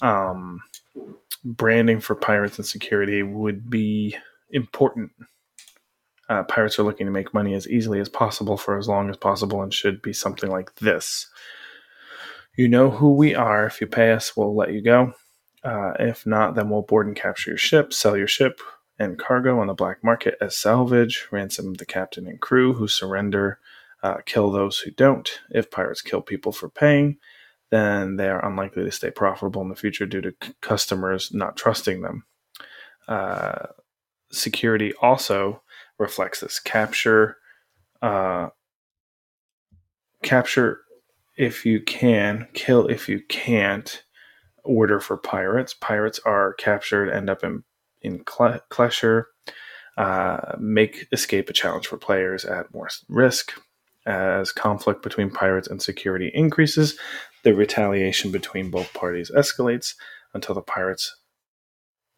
Um, branding for pirates and security would be important uh, pirates are looking to make money as easily as possible for as long as possible and should be something like this. You know who we are. If you pay us, we'll let you go. Uh, if not, then we'll board and capture your ship, sell your ship and cargo on the black market as salvage, ransom the captain and crew who surrender, uh, kill those who don't. If pirates kill people for paying, then they are unlikely to stay profitable in the future due to c- customers not trusting them. Uh, security also reflects this. Capture, uh, capture if you can, kill if you can't. Order for pirates. Pirates are captured, end up in in Klescher. Uh, make escape a challenge for players at more risk. As conflict between pirates and security increases, the retaliation between both parties escalates until the pirates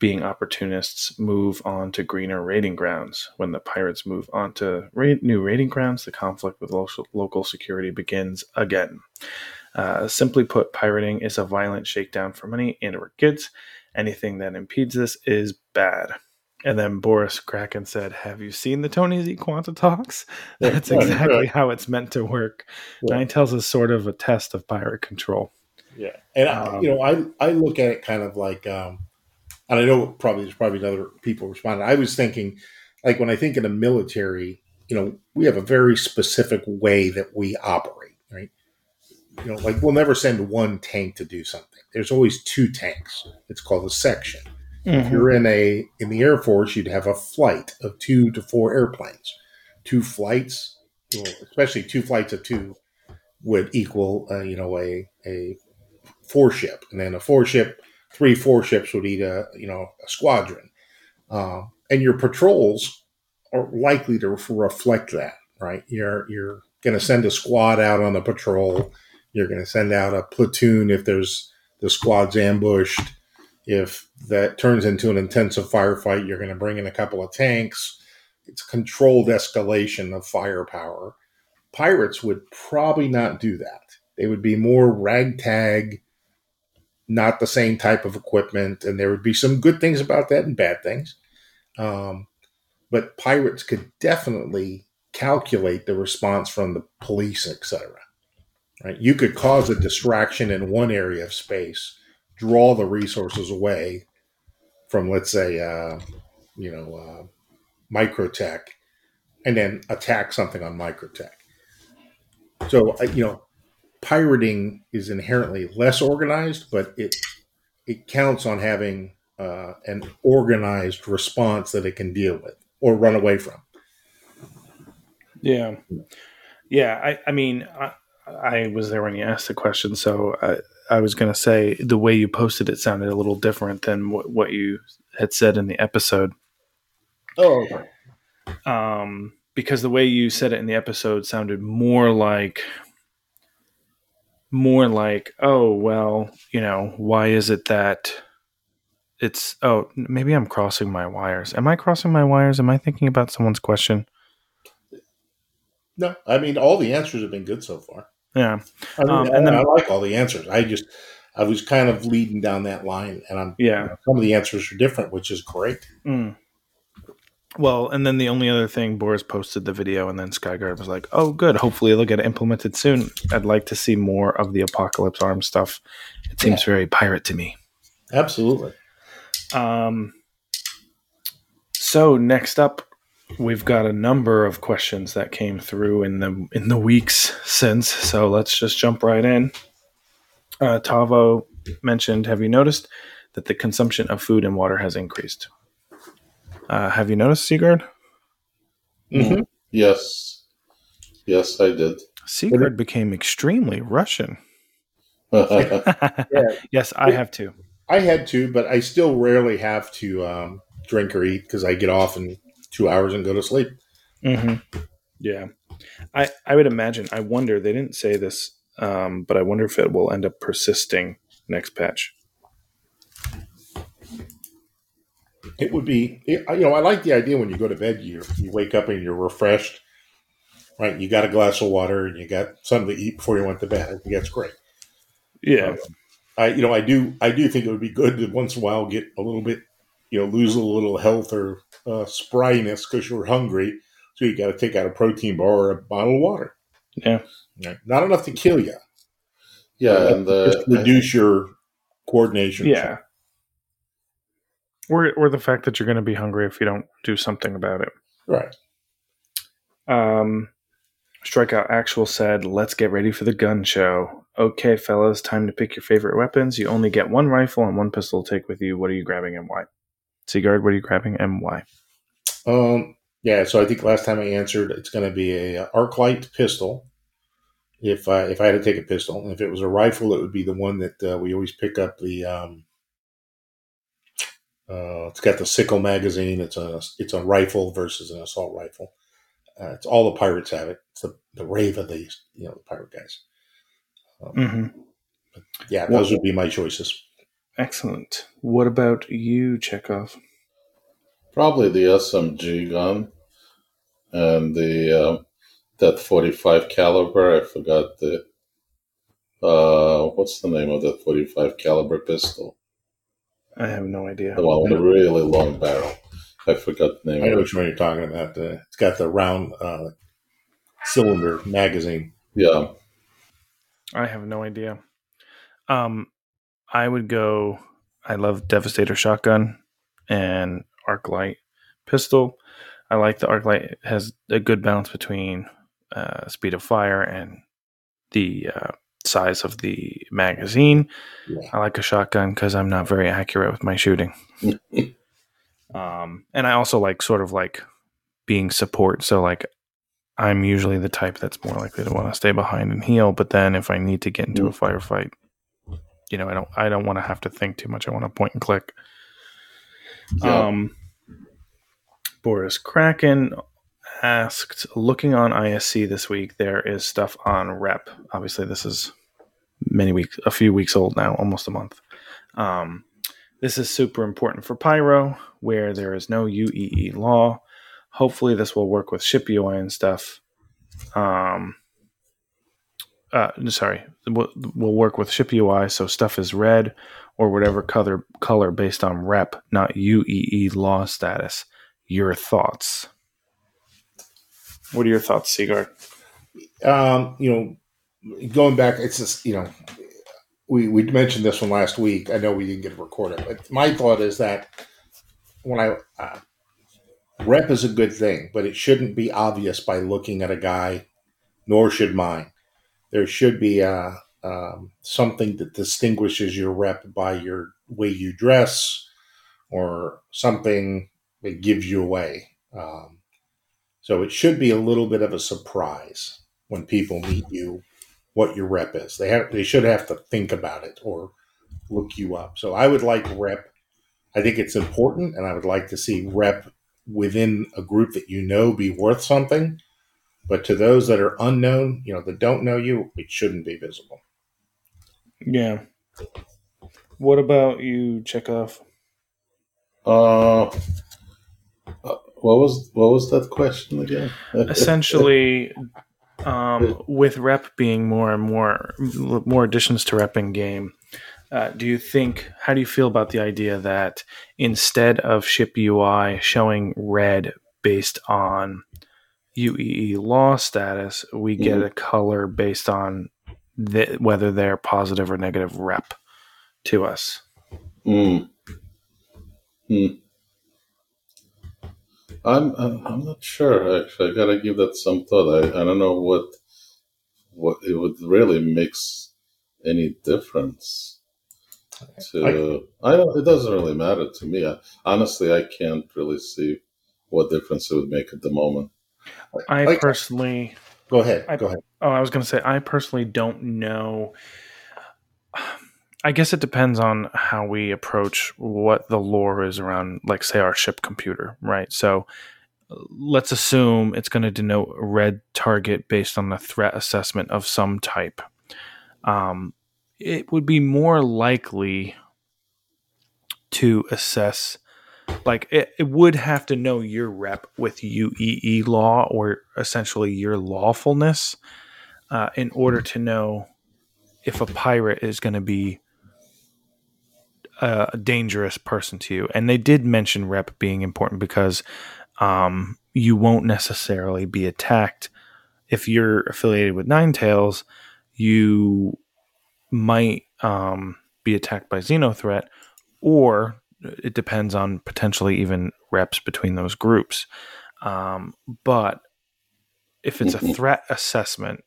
being opportunists move on to greener raiding grounds. When the pirates move on to ra- new raiding grounds, the conflict with local, local security begins again. Uh, simply put, pirating is a violent shakedown for money and or goods. Anything that impedes this is bad. And then Boris Kraken said, Have you seen the Tony Z Quanta talks? That's exactly how it's meant to work. Yeah. Nine Tails is sort of a test of pirate control. Yeah. And, um, I, you know, I, I look at it kind of like um, and I know probably there's probably other people responding. I was thinking, like when I think in the military, you know, we have a very specific way that we operate, right? You know, like we'll never send one tank to do something. There's always two tanks. It's called a section. Mm-hmm. If you're in a in the Air Force, you'd have a flight of two to four airplanes. Two flights, especially two flights of two, would equal, uh, you know, a a four ship, and then a four ship three, four ships would eat a you know a squadron, uh, and your patrols are likely to reflect that. Right, you're you're going to send a squad out on a patrol. You're going to send out a platoon if there's the squad's ambushed. If that turns into an intensive firefight, you're going to bring in a couple of tanks. It's controlled escalation of firepower. Pirates would probably not do that. They would be more ragtag, not the same type of equipment, and there would be some good things about that and bad things. Um, but pirates could definitely calculate the response from the police, etc. Right? You could cause a distraction in one area of space, draw the resources away from, let's say, uh, you know, uh, microtech, and then attack something on microtech. So, uh, you know, pirating is inherently less organized, but it it counts on having uh, an organized response that it can deal with or run away from. Yeah, yeah. I, I mean, I, I was there when you asked the question, so I, I was going to say the way you posted it sounded a little different than what, what you had said in the episode. Oh, okay. Um, because the way you said it in the episode sounded more like more like, oh, well, you know, why is it that it's, oh, maybe I'm crossing my wires. Am I crossing my wires? Am I thinking about someone's question? No, I mean, all the answers have been good so far. Yeah. I, mean, Um, I, and then- I like all the answers. I just, I was kind of leading down that line, and I'm, Yeah. some of the answers are different, which is great. Mm. Well, and then the only other thing, Boris posted the video, and then Skyguard was like, "Oh, good. Hopefully, they'll get implemented soon. I'd like to see more of the Apocalypse Arm stuff. It seems very pirate to me." Absolutely. Um, so next up, we've got a number of questions that came through in the in the weeks since. So let's just jump right in. Uh, Tavo mentioned, "Have you noticed that the consumption of food and water has increased?" Uh, have you noticed, Sigurd? Mhm. Yes. Yes, I did. Sigurd became extremely Russian. yeah. yes, I have too. I had to, but I still rarely have to um, drink or eat because I get off in two hours and go to sleep. hmm Yeah, I I would imagine. I wonder. They didn't say this, um, but I wonder if it will end up persisting next patch. It would be, it, you know, I like the idea when you go to bed, you you wake up and you're refreshed, right? You got a glass of water and you got something to eat before you went to bed. I think that's great. Yeah, I, you know, I do, I do think it would be good to once in a while get a little bit, you know, lose a little health or uh, spryness because you're hungry. So you got to take out a protein bar or a bottle of water. yeah, Right? Not enough to kill you, Yeah, and uh, just reduce your coordination. yeah. Or or the fact that you're going to be hungry if you don't do something about it. Right. Um, Strikeout Actual said, "Let's get ready for the gun show." Okay, fellas, time to pick your favorite weapons. You only get one rifle and one pistol to take with you. What are you grabbing and why? Sigurd, what are you grabbing and why? Um, yeah, so I think last time I answered, it's going to be a arc light pistol. If I if I had to take a pistol, if it was a rifle, it would be the one that uh, we always pick up. The um, uh, it's got the sickle magazine. It's a it's a rifle versus an assault rifle. Uh, it's all the pirates have it. It's the, the rave of the you know the pirate guys. Um, hmm Yeah, those would be my choices. Excellent. What about you, Chekhov? probably the SMG gun and the uh, that 45 caliber. I forgot the uh, what's the name of that 45 caliber pistol? I have no idea. The one with a really long barrel. I forgot the name. I know it. which one you're talking about. Uh, it's got the round uh, cylinder magazine. Yeah, I have no idea. Um, I would go. I love Devastator shotgun and arc light pistol. I like the arc light. Has a good balance between uh, speed of fire and the uh, size of the magazine. Yeah. I like a shotgun because I'm not very accurate with my shooting. um, and I also like sort of like being support. So like I'm usually the type that's more likely to want to stay behind and heal. But then if I need to get into a firefight, you know, I don't I don't want to have to think too much. I want to point and click. Yeah. Um, Boris Kraken asked, looking on ISC this week, there is stuff on rep. Obviously, this is many weeks, a few weeks old now, almost a month. Um, this is super important for Pyro, where there is no UEE law. Hopefully, this will work with ship UI and stuff. Um, uh, sorry, will will work with ship UI, so stuff is red or whatever color color based on rep, not UEE law status. Your thoughts? What are your thoughts, Sigurd? Um, you know, going back, it's just you know, we we mentioned this one last week. I know we didn't get it recorded, but my thought is that when I uh, rep is a good thing, but it shouldn't be obvious by looking at a guy, nor should mine. There should be a um, something that distinguishes your rep by your way you dress or something that gives you away. Um, so it should be a little bit of a surprise when people meet you what your rep is. They have they should have to think about it or look you up. So I would like rep. I think it's important, and I would like to see rep within a group that you know be worth something. But to those that are unknown, you know, that don't know you, it shouldn't be visible. Yeah. What about you, Chekhov? Uh, uh, what was what was that question again? Essentially, um, with rep being more and more more additions to rep in game, uh, do you think? How do you feel about the idea that instead of ship UI showing red based on UEE law status, we get mm-hmm. a color based on the, whether they're positive or negative rep to us. Mm. Hmm. I'm, I'm I'm not sure. Actually, I gotta give that some thought. I, I don't know what what it would really makes any difference. To I, I don't. It doesn't really matter to me. I, honestly, I can't really see what difference it would make at the moment. I personally Go ahead. I, Go ahead. Oh, I was going to say, I personally don't know. I guess it depends on how we approach what the lore is around, like, say, our ship computer, right? So let's assume it's going to denote a red target based on the threat assessment of some type. Um, it would be more likely to assess like it, it would have to know your rep with UEE law or essentially your lawfulness uh, in order to know if a pirate is going to be a, dangerous person to you. And they did mention rep being important because um, you won't necessarily be attacked if you're affiliated with Nine Tails. You might um, be attacked by Xenothreat, or it depends on potentially even reps between those groups. Um, but if it's a mm-hmm. threat assessment,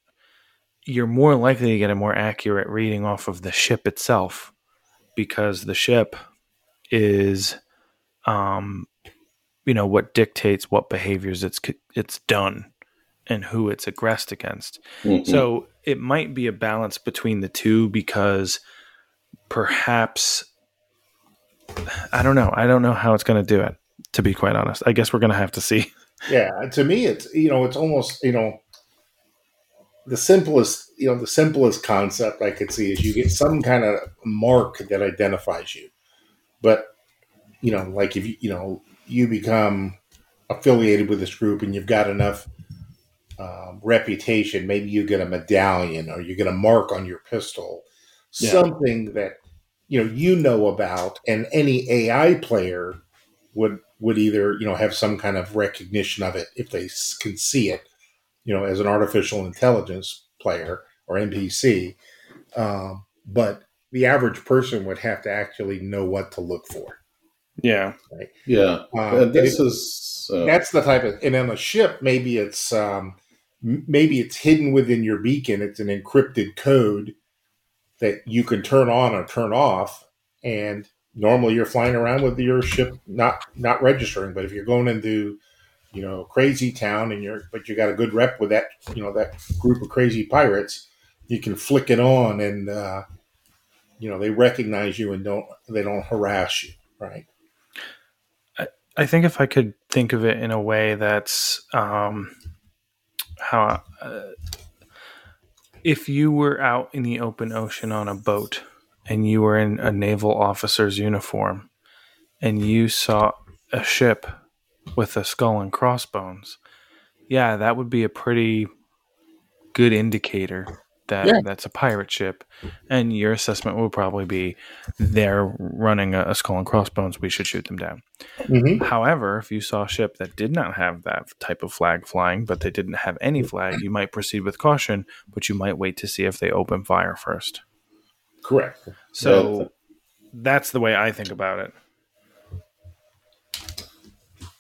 you're more likely to get a more accurate reading off of the ship itself because the ship is, um, you know, what dictates what behaviors it's it's done and who it's aggressed against. Mm-hmm. So it might be a balance between the two because perhaps I don't know. I don't know how it's going to do it. To be quite honest, I guess we're going to have to see. Yeah, to me, it's you know, it's almost you know, the simplest you know, the simplest concept I could see is you get some kind of mark that identifies you, but you know, like if you you know you become affiliated with this group and you've got enough um, reputation, maybe you get a medallion or you get a mark on your pistol, yeah. something that you know you know about, and any AI player would would either you know have some kind of recognition of it if they can see it, you know, as an artificial intelligence player or NPC. Um, but the average person would have to actually know what to look for. Yeah. Right? Yeah. Um, this it, is uh, that's the type of and on a ship maybe it's um, maybe it's hidden within your beacon. It's an encrypted code that you can turn on or turn off. And normally you're flying around with your ship not not registering. But if you're going into you know crazy town and you're but you got a good rep with that you know that group of crazy pirates, you can flick it on and uh, you know they recognize you and don't they don't harass you, right? I think if I could think of it in a way that's um, how uh, if you were out in the open ocean on a boat and you were in a naval officer's uniform and you saw a ship with a skull and crossbones, yeah, that would be a pretty good indicator that Yeah. that's a pirate ship. And your assessment would probably be they're running a, a skull and crossbones. We should shoot them down. Mm-hmm. However, if you saw a ship that did not have that type of flag flying, but they didn't have any flag, you might proceed with caution, but you might wait to see if they open fire first. Correct. So that's the way I think about it.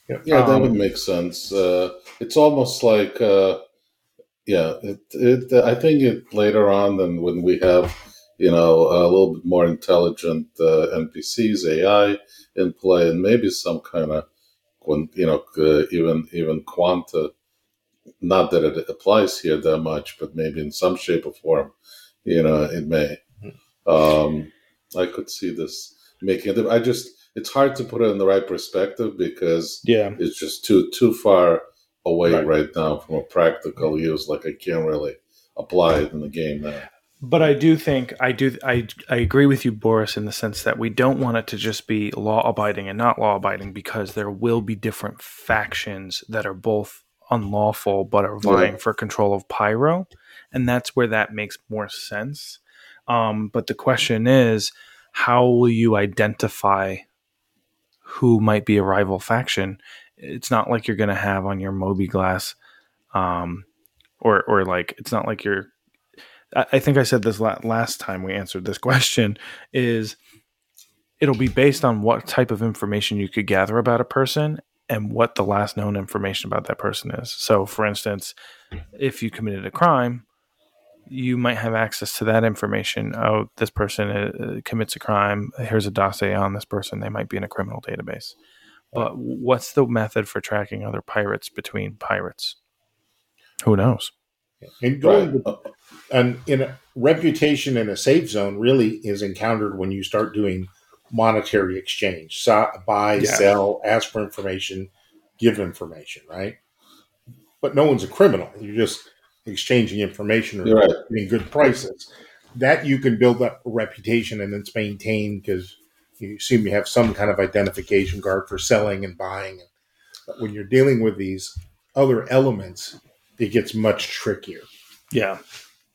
Yeah, that Um, would make sense. Uh, it's almost like, uh, yeah, it, it. I think it later on, than when we have, you know, a little bit more intelligent uh, NPCs, AI in play, and maybe some kind of, you know, uh, even even quanta. Not that it applies here that much, but maybe in some shape or form, you know, it may. Um, I could see this making it. I just, it's hard to put it in the right perspective because Yeah. it's just too too far away Right. right, now from a practical use. Like I can't really apply it in the game now. But I do think I do I I agree with you, Boris, in the sense that we don't want it to just be law abiding and not law abiding because there will be different factions that are both unlawful but are vying for control of pyro, and that's where that makes more sense. Um, but the question is, how will you identify who might be a rival faction? It's not like you're going to have on your mobiGlas, um, or or like it's not like you're I think I said this la- last time we answered this question is it'll be based on what type of information you could gather about a person and what the last known information about that person is. So, for instance, if you committed a crime, you might have access to that information. Oh, this person uh, commits a crime. Here's a dossier on this person. They might be in a criminal database. But what's the method for tracking other pirates between pirates? Who knows? And going Right. and in a reputation in a safe zone really is encountered when you start doing monetary exchange so, buy Yeah. sell ask for information give information right but no one's a criminal you're just exchanging information or right. getting good prices that you can build up a reputation and it's maintained because you assume you have some kind of identification card for selling and buying but when you're dealing with these other elements it gets much trickier Yeah.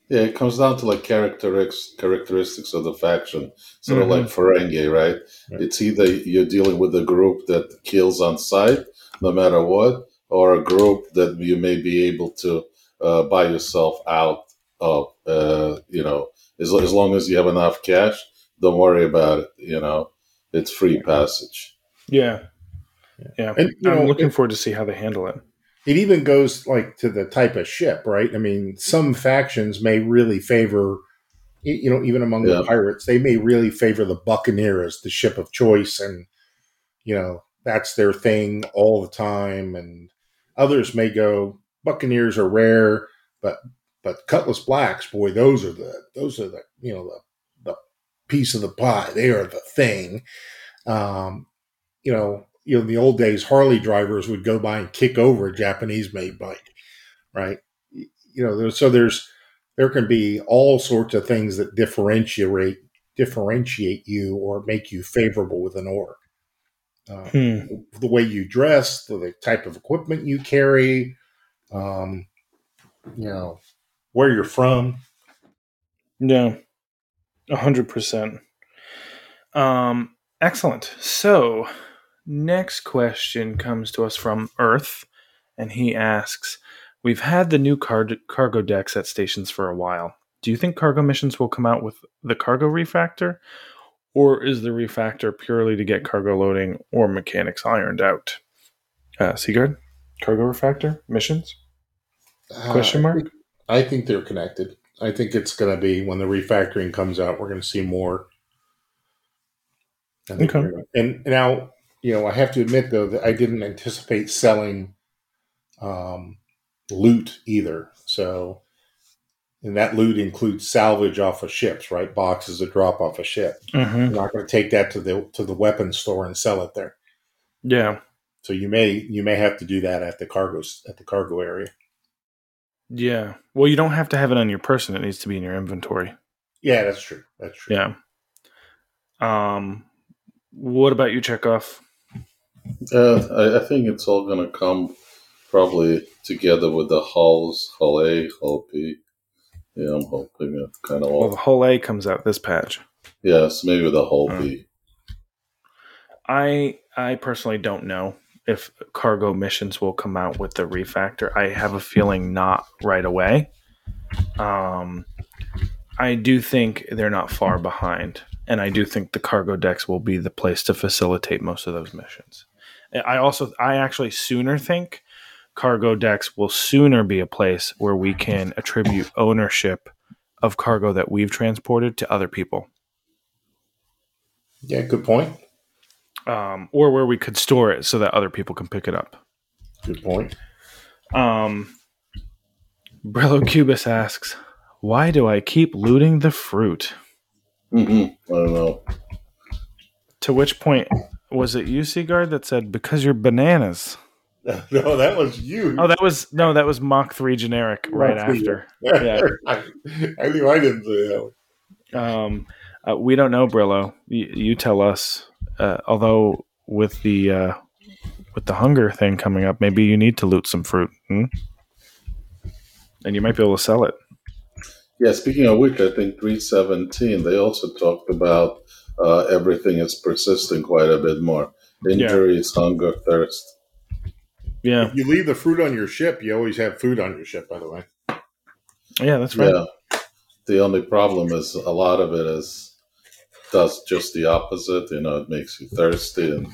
Yeah, it comes down to like characteristics characteristics of the faction, sort Mhm. of like Ferengi, right? Right. It's either you're dealing with a group that kills on sight, no matter what, or a group that you may be able to uh, buy yourself out of. Uh, you know, as, as long as you have enough cash, don't worry about it. You know, it's free passage. Yeah. Yeah. And, you I'm know, looking it- forward to see how they handle it. it even goes like to the type of ship, right? I mean, some factions may really favor, you know, even among Yeah. the pirates, they may really favor the buccaneer as the ship of choice, and you know that's their thing all the time. And others may go, buccaneers are rare, but but cutlass blacks, boy, those are the those are the you know the the piece of the pie. They are the thing. Um, you know, you know, in the old days, Harley drivers would go by and kick over a Japanese made bike, right? You know, there's, so there's there can be all sorts of things that differentiate differentiate you or make you favorable with an org. Uh, Hmm. the way you dress, the, the type of equipment you carry, um, you know, where you're from. Yeah, a hundred percent. Um, excellent. So, next question comes to us from Earth, and he asks, "We've had the new car- cargo decks at stations for a while. Do you think cargo missions will come out with the cargo refactor, or is the refactor purely to get cargo loading or mechanics ironed out?" Uh, Sigurd, cargo refactor missions? Question Uh, mark. I think they're connected. I think it's going to be when the refactoring comes out, we're going to see more. Okay. And now, you know, I have to admit though that I didn't anticipate selling um, loot either. So, and that loot includes salvage off of ships, right? Boxes that drop off a ship. Mm-hmm. I'm not going to take that to the to the weapons store and sell it there. Yeah. So you may you may have to do that at the cargo at the cargo area. Yeah. Well, you don't have to have it on your person. It needs to be in your inventory. Yeah, that's true. That's true. Yeah. Um, what about you, Chekhov? Uh, I, I think it's all going to come probably together with the hulls, hull A, hull B. Yeah, I'm hoping it kind of Well, the hull A comes out this patch. Yes, maybe the hull Hmm. B. I I personally don't know if cargo missions will come out with the refactor. I have a feeling not right away. Um, I do think they're not far behind, and I do think the cargo decks will be the place to facilitate most of those missions. I also I actually sooner think cargo decks will sooner be a place where we can attribute ownership of cargo that we've transported to other people. Yeah, good point. Um, or where we could store it so that other people can pick it up. Good point. Um, Brillo Cubus asks, "Why do I keep looting the fruit?" hmm I don't know. To which point was it UC guard that said, "Because you're bananas"? No, that was you. Oh, that was no, that was Mach Three generic right 3, after. yeah. I, I knew I didn't say that. Um, uh, we don't know, Brillo. You, you tell us. Uh, although with the uh, with the hunger thing coming up, maybe you need to loot some fruit, hmm? and you might be able to sell it. Yeah, speaking of which, I think 317, they also talked about uh, everything is persisting quite a bit more. Injuries, hunger, thirst. Yeah, If you leave the fruit on your ship, you always have food on your ship, by the way. yeah, that's right. Yeah. The only problem is a lot of it is does just the opposite. You know, it makes you thirsty, and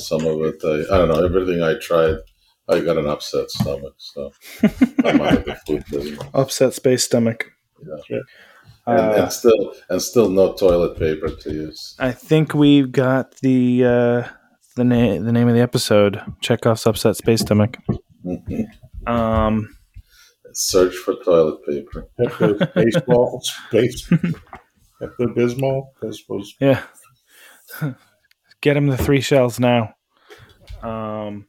some of it, I, I don't know. Everything I tried, I got an upset stomach. So I'm out of the food business. Upset space stomach. Yeah. And, Uh, and still, and still, no toilet paper to use. I think we've got the uh, the name the name of the episode. Chekhov's upset space stomach. Um, Search for toilet paper. Pepto baseball, space, Pepto Bismol. I suppose. yeah. Get him the three shells now. Um,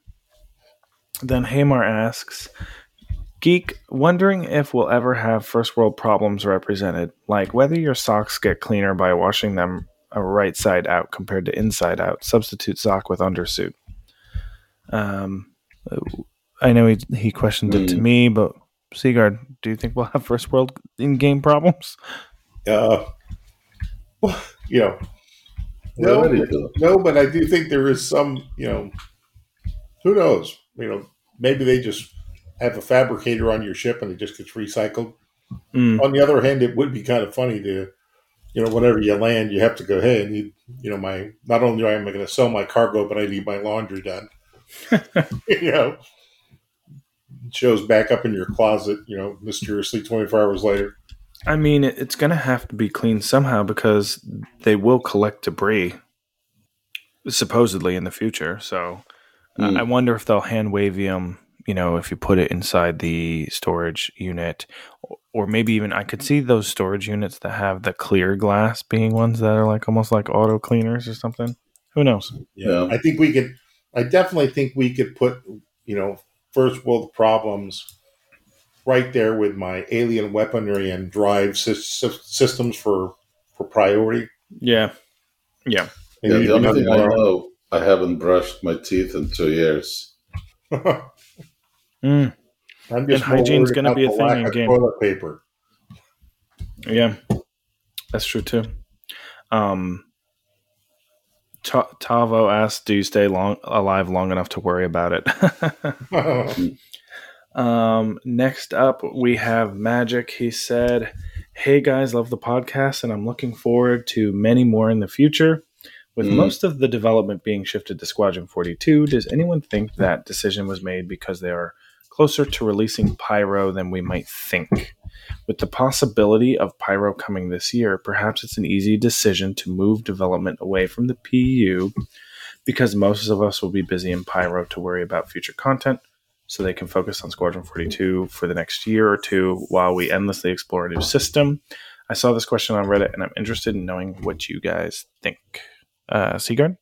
then Hamar asks, Geek, wondering if we'll ever have first world problems represented, like whether your socks get cleaner by washing them right side out compared to inside out. Substitute sock with undersuit. Um, I know he he questioned it to Hmm. me, but Sigurd, do you think we'll have first world in game problems? Uh, well, you know, no, no, but I do think there is some. You know, who knows? You know, maybe they just have a fabricator on your ship and it just gets recycled. Mm, On the other hand, it would be kind of funny to, you know, whenever you land, you have to go, hey, I need, you know, my, not only am I going to sell my cargo, but I need my laundry done. you know, shows back up in your closet, you know, mysteriously 24 hours later. I mean, it's going to have to be cleaned somehow because they will collect debris, supposedly in the future. So Hmm. I wonder if they'll hand wavium. You know, if you put it inside the storage unit, or- or maybe even I could see those storage units that have the clear glass being ones that are like almost like auto cleaners or something. Who knows? Yeah. I think we could, I definitely think we could put, you know, first world problems right there with my alien weaponry and drive sys- sys- systems for, for priority. Yeah, yeah. And Yeah, you'd the only be thing I know, I haven't brushed my teeth in two years. Mm, I'm just And more hygiene's gonna be a thing in game. Toilet paper. yeah. That's true too. Um, Ta- Tavo asked, "Do you stay long alive long enough to worry about it?" Um, next up, we have Magic. He said, Hey guys, love the podcast, and I'm looking forward to many more in the future. With Mm. most of the development being shifted to Squadron 42, does anyone think that decision was made because they are closer to releasing Pyro than we might think? With the possibility of Pyro coming this year, perhaps it's an easy decision to move development away from the PU because most of us will be busy in Pyro to worry about future content so they can focus on Squadron 42 for the next year or two while we endlessly explore a new system. I saw this question on Reddit and I'm interested in knowing what you guys think. Uh, Sigurd?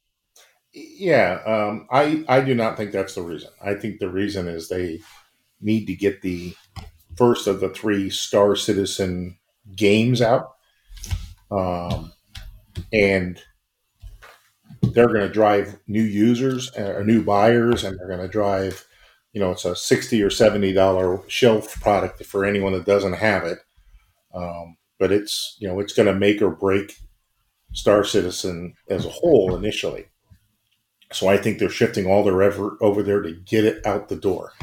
yeah, um, I, I do not think that's the reason. I think the reason is they need to get the first of the three Star Citizen games out. Um, and they're going to drive new users or uh, new buyers, and they're going to drive, you know, it's a sixty or seventy dollar shelf product for anyone that doesn't have it. Um, but it's you know it's going to make or break Star Citizen as a whole initially. So I think they're shifting all their effort over there to get it out the door.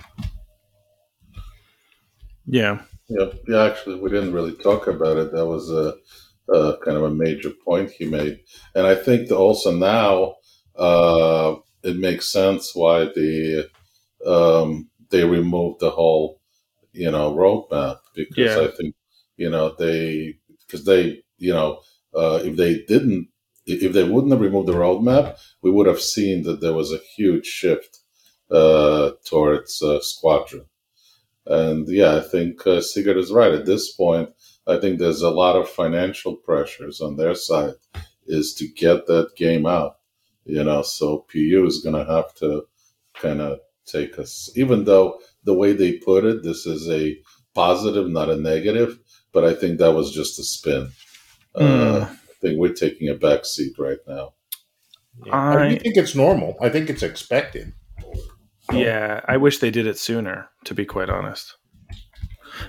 Yeah. Yeah, yeah. Actually, we didn't really talk about it. That was a, a kind of a major point he made, and I think also now uh, it makes sense why the um, they removed the whole you know roadmap because yeah. I think you know they because they you know uh, if they didn't if they wouldn't have removed the roadmap, we would have seen that there was a huge shift uh, towards uh, Squadron. And yeah, I think uh, Sigurd is right. At this point, I think there's a lot of financial pressures on their side is to get that game out. You know, so PU is going to have to kind of take us, even though the way they put it, this is a positive, not a negative, but I think that was just a spin. Mm. Uh, hmm. I think we're taking a back seat right now. Yeah. I, I think it's normal. I think it's expected. Yeah, I wish they did it sooner. To be quite honest,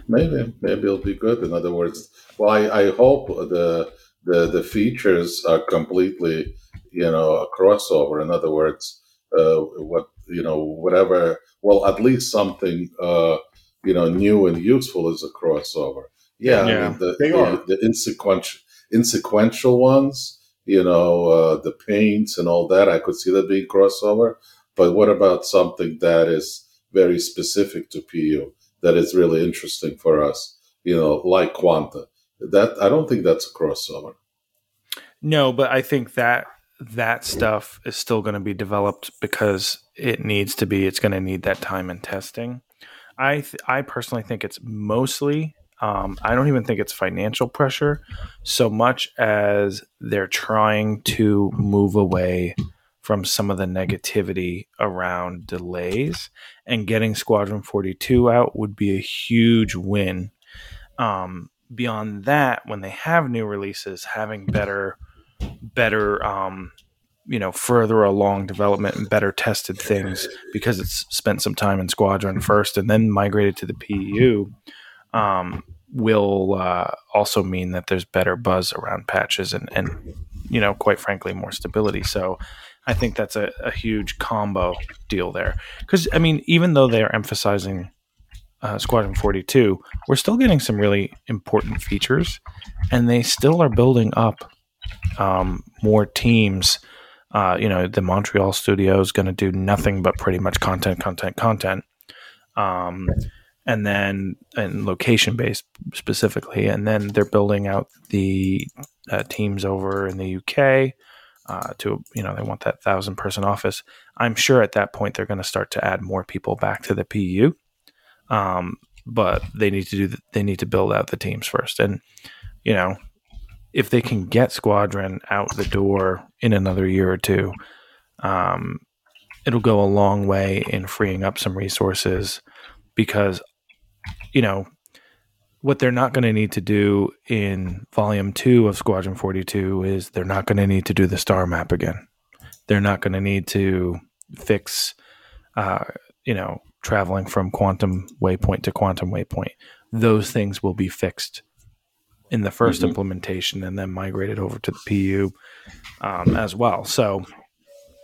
maybe maybe it'll be good. In other words, well, I, I hope the the the features are completely you know a crossover. In other words, uh, what you know whatever. Well, at least something uh, you know new and useful is a crossover. Yeah, yeah I mean, the, they the, are the insequential insequential ones. You know, uh, the paints and all that. I could see that being crossover. But what about something that is very specific to PU that is really interesting for us? You know, like Quanta. That I don't think that's a crossover. No, but I think that that stuff is still going to be developed because it needs to be. It's going to need that time and testing. I th- I personally think it's mostly. Um, I don't even think it's financial pressure so much as they're trying to move away from some of the negativity around delays and getting Squadron 42 out would be a huge win. Um, beyond that, when they have new releases, having better, better, um, you know, further along development and better tested things because it's spent some time in Squadron first and then migrated to the PU, um, will uh, also mean that there's better buzz around patches and, and, you know, quite frankly, more stability. So I think that's a, a huge combo deal there. Because, I mean, even though they're emphasizing uh, Squadron 42, we're still getting some really important features, and they still are building up um, more teams. Uh, you know, the Montreal studio is going to do nothing but pretty much content, content, content. Um, and then and location based specifically, and then they're building out the uh, teams over in the UK uh, to you know they want that thousand person office. I'm sure at that point they're going to start to add more people back to the PU, um, but they need to do the, they need to build out the teams first. And you know if they can get Squadron out the door in another year or two, um, it'll go a long way in freeing up some resources because you know what they're not going to need to do in volume two of Squadron 42 is they're not going to need to do the star map again. They're not going to need to fix, uh, you know, traveling from quantum waypoint to quantum waypoint. Those things will be fixed in the 1st mm-hmm. implementation and then migrated over to the PU um, as well. So,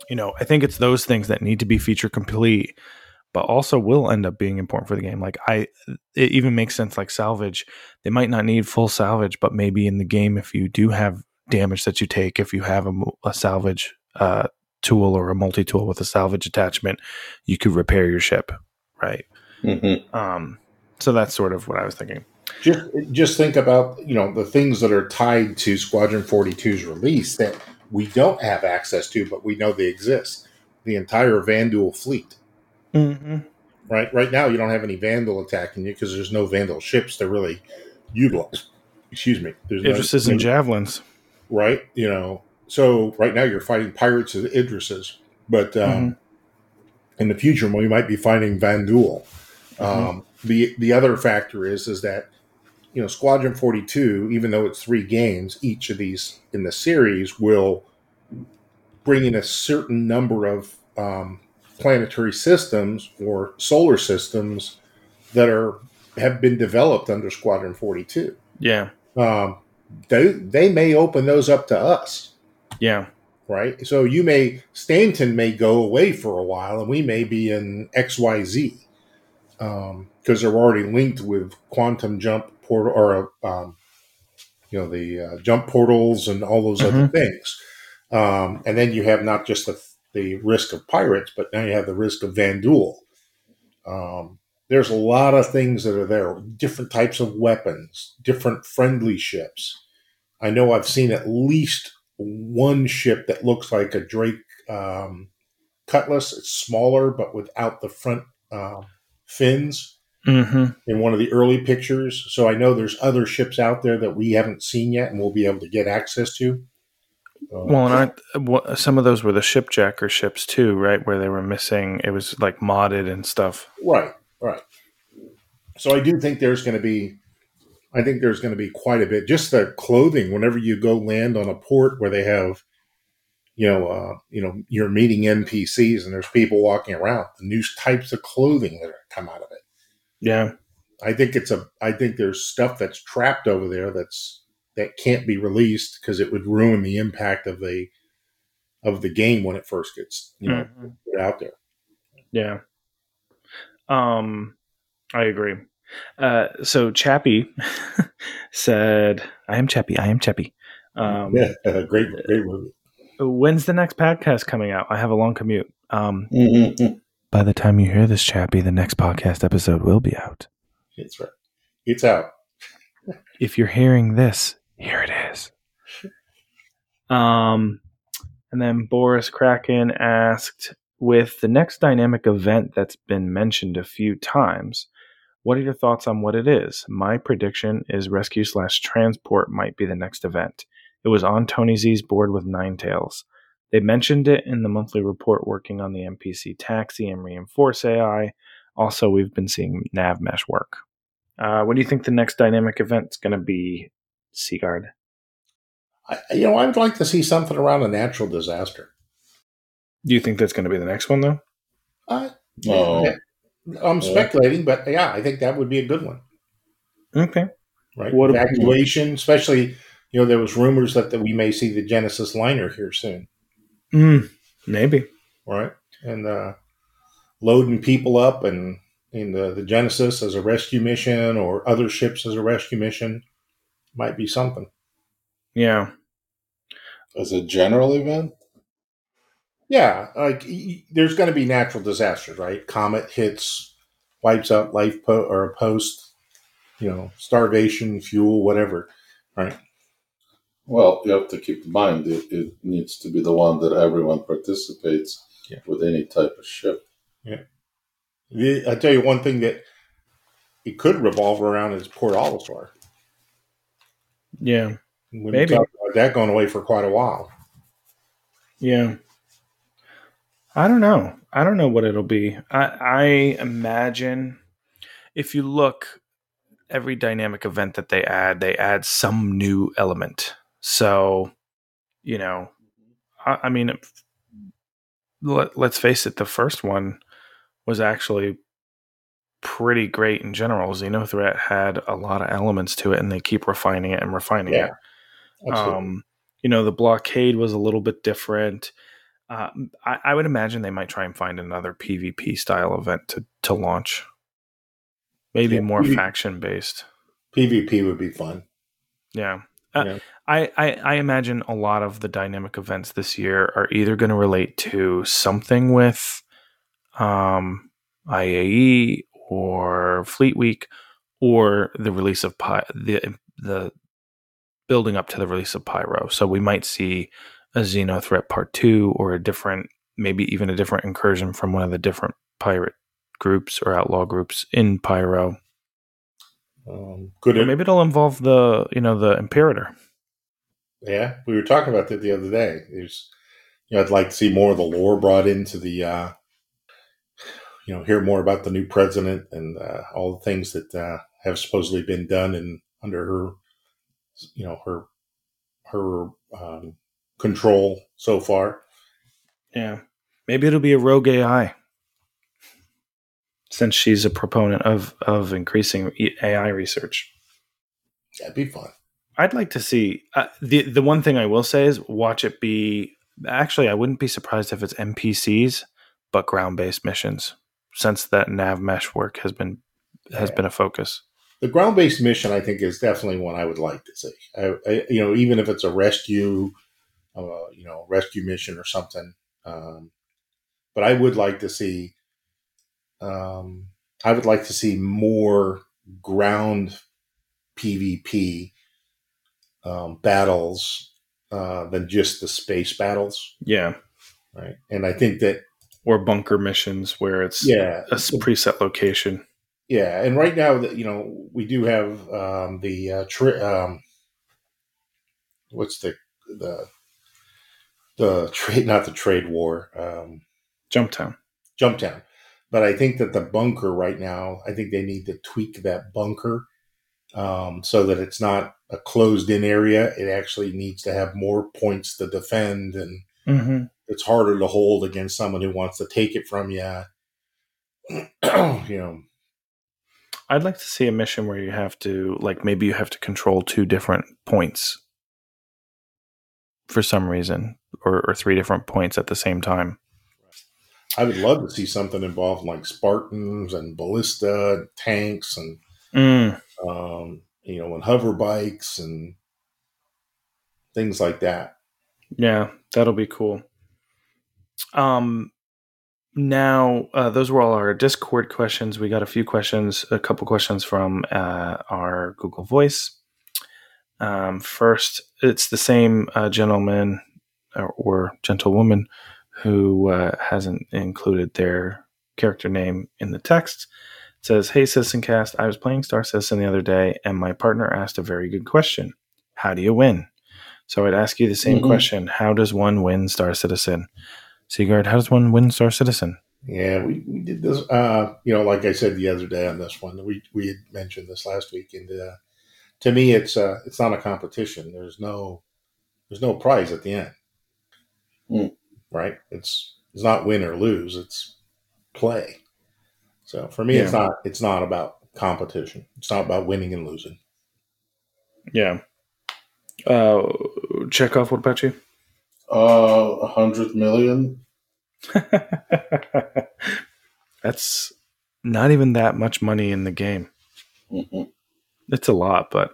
you know, I think it's those things that need to be feature complete but also will end up being important for the game. Like I, it even makes sense. Like salvage, they might not need full salvage, but maybe in the game, if you do have damage that you take, if you have a, a salvage uh, tool or a multi tool with a salvage attachment, you could repair your ship, right? Mm-hmm. Um, so that's sort of what I was thinking. Just, just think about you know the things that are tied to Squadron 42's release that we don't have access to, but we know they exist. The entire Vanduul fleet Mm-hmm. Right, right now you don't have any Vanduul attacking you because there's no Vanduul ships to really utilize. Excuse me. There's Idrises no, and javelins. Right, you know. So right now you're fighting pirates of Idrises, but um, mm-hmm. in the future we might be fighting Vanduul, Um, the the other factor is is that you know Squadron Forty Two, even though it's three games, each of these in the series will bring in a certain number of um, planetary systems or solar systems that are have been developed under Squadron Forty Two. Yeah. Um, they they may open those up to us Yeah. right? So you may Stanton may go away for a while, and we may be in X Y Z because they're already linked with quantum jump portal or um, you know the uh, jump portals and all those other things. Um, and then you have not just the, the risk of pirates, but now you have the risk of Vanduul. Um, there's a lot of things that are there, different types of weapons, different friendly ships. I know I've seen at least one ship that looks like a Drake um, Cutlass. It's smaller, but without the front um fins hmm in one of the early pictures. So I know there's other ships out there that we haven't seen yet, and we'll be able to get access to. Uh, Well, and what, some of those were the shipjacker ships too, right? Where they were missing. It was like modded and stuff. Right, right. So I do think there's going to be, I think there's going to be quite a bit. Just the clothing. Whenever you go land on a port where they have, you know, uh, you know, you're meeting NPCs and there's people walking around. The new types of clothing that come out of it. Yeah. I think it's a. I think there's stuff that's trapped over there that's that can't be released because it would ruin the impact of the of the game when it first gets you know Mhm. put out there. Yeah. Um, I agree. Uh, so Chappie said, "I am Chappie. I am Chappie." Um, yeah, great, great movie. When's the next podcast coming out? I have a long commute. Um, Mm-hmm. By the time you hear this, Chappie, the next podcast episode will be out. It's right. It's out. if you're hearing this, here it is. Um, and then Boris Kraken asked, with the next dynamic event that's been mentioned a few times, what are your thoughts on what it is? My prediction is rescue slash transport might be the next event. It was on Tony Z's board with Nine Tails. They mentioned it in the monthly report working on the NPC taxi and reinforce AI. Also, we've been seeing nav mesh work. Uh, what do you think the next dynamic event's going to be, Sigurd? I, you know, I'd like to see something around a natural disaster. Do you think that's going to be the next one, though? Uh, Oh. yeah, I'm speculating, but yeah, I think that would be a good one. Okay. Right? What- Evacuation, especially. You know, there was rumors that, that we may see the Genesis liner here soon. Mm, maybe. right? And uh, loading people up and in the, the Genesis as a rescue mission or other ships as a rescue mission might be something. Yeah. As a general event? Yeah, like y- y- there's going to be natural disasters, right? Comet hits, wipes out life po- or a post, you know, starvation, fuel, whatever, right? Well, you have to keep in mind it, it needs to be the one that everyone participates Yeah. with any type of ship. The- I tell you one thing that it could revolve around is Port Olisar. Yeah. We Maybe. talked about that going away for quite a while. Yeah. I don't know. I don't know what it'll be. I, I imagine if you look, every dynamic event that they add, they add some new element. So, you know, I, I mean, let, let's face it, the first one was actually pretty great in general. Xenothreat had a lot of elements to it, and they keep refining it and refining Yeah. it. Um, you know, the blockade was a little bit different. Uh, I, I would imagine they might try and find another PvP style event to, to launch. Maybe Yeah, more faction based. PvP would be fun. Yeah. Uh, Yeah. I, I, I imagine a lot of the dynamic events this year are either going to relate to something with um, IAE or Fleet Week or the release of Py- the the building up to the release of Pyro. So we might see a Xeno Threat Part 2 or a different, maybe even a different incursion from one of the different pirate groups or outlaw groups in Pyro. Um, could Or it? maybe it'll involve the, you know, the Imperator. Yeah, we were talking about that the other day. There's, you know, I'd like to see more of the lore brought into the, uh, you know hear more about the new president and uh, all the things that uh, have supposedly been done and under her, you know her her um, control so far. Yeah. Maybe it'll be a rogue AI. Since she's a proponent of of increasing AI research. That'd be fun. I'd like to see uh, the the one thing I will say is watch it be actually I wouldn't be surprised if it's NPCs but ground based missions since that nav mesh work has been has Yeah. been a focus. The ground based mission, I think, is definitely one I would like to see. I, I, you know, even if it's a rescue, uh, you know, rescue mission or something. Um, but I would like to see. Um, I would like to see more ground PvP um, battles uh, than just the space battles, Yeah. right? And I think that Or bunker missions where it's yeah, a preset location. Yeah, and right now that you know we do have um, the uh, tra- um, what's the the the trade not the trade war um, Jump Town. Jumptown. Jumptown, but I think that the bunker right now I think they need to tweak that bunker um, so that it's not a closed in area. It actually needs to have more points to defend, and Mm-hmm. it's harder to hold against someone who wants to take it from you. you know, I'd like to see a mission where you have to like maybe you have to control two different points for some reason or, or three different points at the same time. I would love to see something involving like Spartans and ballista tanks and Mm. um, you know and hover bikes and things like that. Yeah, that'll be cool. Um, now uh, those were all our Discord questions. We got a few questions, a couple questions from uh, our Google Voice. Um, first, it's the same uh, gentleman or, or gentlewoman who uh, hasn't included their character name in the text. It says, "Hey, Citizen Cast, I was playing Star Citizen the other day, and my partner asked a very good question: How do you win?" So I'd ask you the same Mhm. question: How does one win Star Citizen? Sigurd, how does one win Star Citizen? Yeah, we, we did this. Uh, you know, like I said the other day on this one, we we had mentioned this last week, and uh, to me, it's uh, it's not a competition. There's no there's no prize at the end, Hmm. Right? It's it's not win or lose. It's play. So for me, it's not it's not about competition. It's not about winning and losing. Yeah. Uh, Chekhov, what about you? Uh, a hundred million. That's not even that much money in the game. hmm It's a lot, but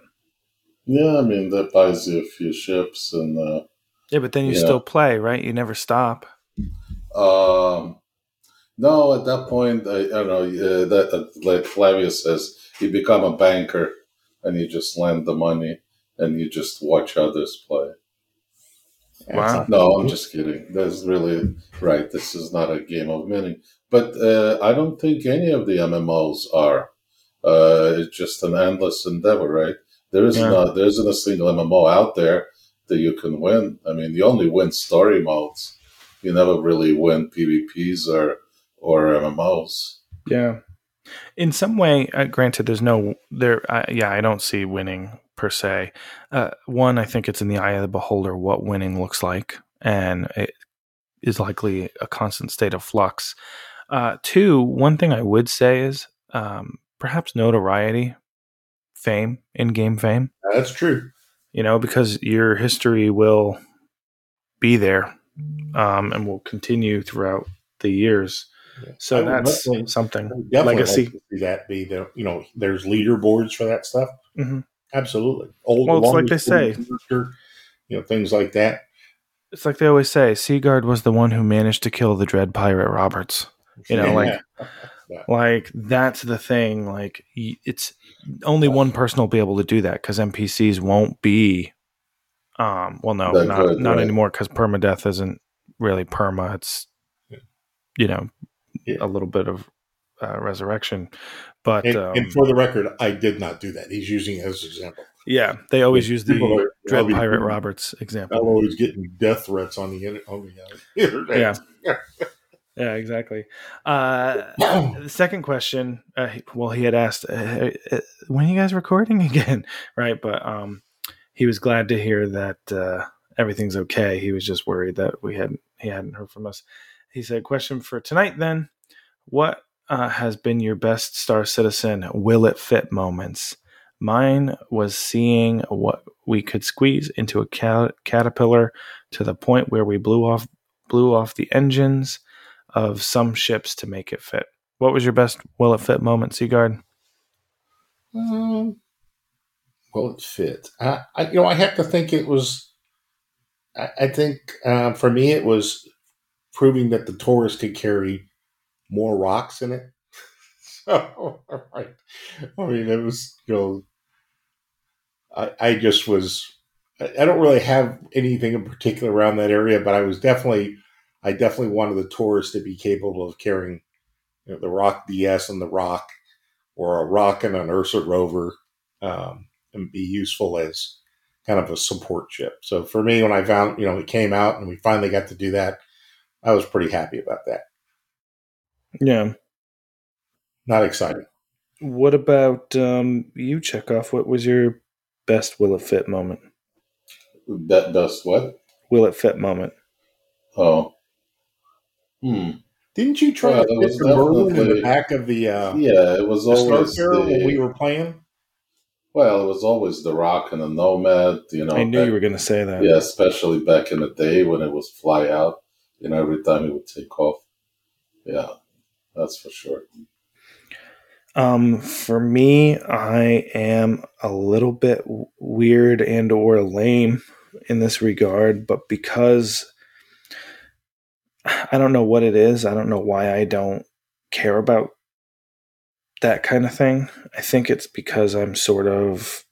Yeah, I mean that buys you a few ships and uh, yeah, but then you Yeah. still play, right? You never stop. Um, no, at that point, I, I don't know. Uh, that uh, like Flavius says, you become a banker, and you just lend the money, and you just watch others play. Wow. No, I'm just kidding. That's really right. This is not a game of winning, but uh, I don't think any of the MMOs are. Uh, it's just an endless endeavor, right? There isn't Yeah. a, there isn't a single MMO out there that you can win. I mean, you only win story modes. You never really win PvPs or or MMOs. Yeah. In some way, uh, granted, there's no there. Uh, yeah, I don't see winning per se. Uh, one, I think it's in the eye of the beholder what winning looks like, and it is likely a constant state of flux. Uh, two, one thing I would say is um, perhaps notoriety, fame, in-game fame. That's true. You know, because your history will be there um, and will continue throughout the years. Yeah. So that's something. Legacy. like to see that be the you know there's leaderboards for that stuff. Mhm. Absolutely. Old, Well, it's like they say. character, you know things like that. It's like they always say, Sigurd was the one who managed to kill the Dread Pirate Roberts. You know, like like that's the thing. Like it's only one person will be able to do that because NPCs won't be. Um. Well, no, not not right. anymore because permadeath isn't really perma. It's Yeah. you know Yeah. a little bit of uh, resurrection, but and, um, and for the record, I did not do that. He's using it as an example. yeah, they always use the are- Dread I'll be- Pirate Roberts example. I'm always getting death threats on the on the uh, internet. Yeah. Yeah, exactly. Uh, the second question, uh, well, he had asked, uh, uh, "When are you guys recording again?" right, but um, he was glad to hear that uh, everything's okay. He was just worried that we hadn't he hadn't heard from us. He said, "Question for tonight, then: What uh, has been your best Star Citizen will it fit moments?" Mine was seeing what we could squeeze into a cat- caterpillar to the point where we blew off blew off the engines of some ships to make it fit. What was your best will it fit moment, Sigurd? Um, well, it fit. I, I, you know, I have to think it was. I, I think uh, for me, it was proving that the Taurus could carry more rocks in it. so, right. I mean, it was you know, I, I just was. I don't really have anything in particular around that area, but I was definitely I definitely wanted the Taurus to be capable of carrying you know, the ROC-DS and the ROC, or a ROC and an Ursa rover, um, and be useful as kind of a support ship. So for me, when I found, you know, it came out and we finally got to do that, I was pretty happy about that. Yeah. Not exciting. What about um, you, Chekhov? What was your best will it fit moment? That best what? Will it fit moment? Oh, Hmm. Didn't you try Well, to it was the Merlin in the back of the, uh, Yeah, it was always the, when we were playing? well, it was always the ROC and the Nomad. You know, I knew back- you were going to say that. yeah, especially back in the day when it was fly out. You know, every time it would take off. Yeah, that's for sure. Um, for me, I am a little bit weird and or lame in this regard, but because I don't know what it is, I don't know why I don't care about that kind of thing. I think it's because I'm sort of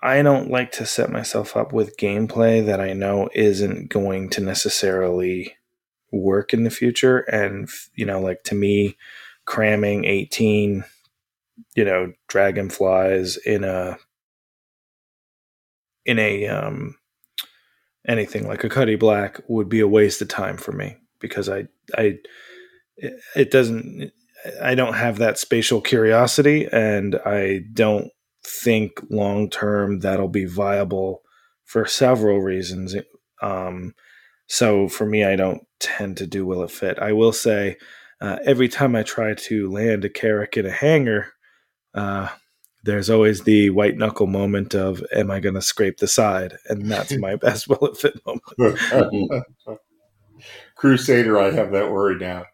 I don't like to set myself up with gameplay that I know isn't going to necessarily work in the future and you know like to me cramming 18 you know dragonflies in a in a um anything like a cuddy black would be a waste of time for me because i i it- doesn't i don't have that spatial curiosity and i don't think long term that'll be viable for several reasons. Um so for me i don't tend to do will it fit. I will say uh, every time I try to land a Carrack in a hangar, uh, there's always the white knuckle moment of, "Am I going to scrape the side?" And that's my best will it fit moment. Crusader, I have that worry now.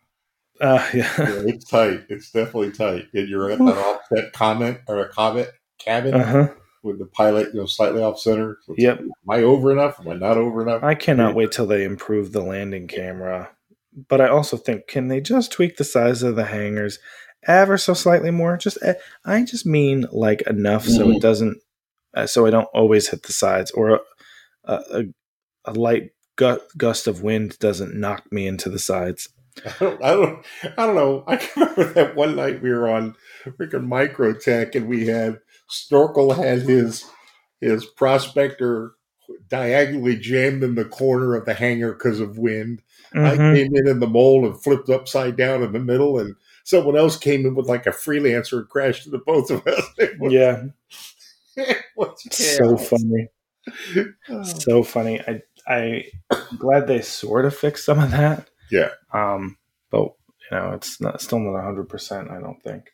Uh, yeah, Yeah, it's tight. It's definitely tight. And you're at that offset comment or a comment cabin uh huh. with the pilot, you know, slightly off center. So Yep. like, Am I over enough? Am I not over enough? I cannot wait till they improve the landing camera. But I also think, can they just tweak the size of the hangars ever so slightly more? Just eh, I just mean like enough so it Mhm. doesn't, uh, so I don't always hit the sides, or a a, a light gu- gust of wind doesn't knock me into the sides. I don't, I don't, I don't know. I can remember that one night we were on freaking Microtech and we had Snorkel had his his prospector diagonally jammed in the corner of the hangar because of wind. I Mhm. came in in the Mole and flipped upside down in the middle, and someone else came in with like a freelancer and crashed into both of us. Was, Yeah, so funny, Oh. so funny. I I am glad they sort of fixed some of that. Yeah. Um, but you know, it's not still not hundred percent. I don't think.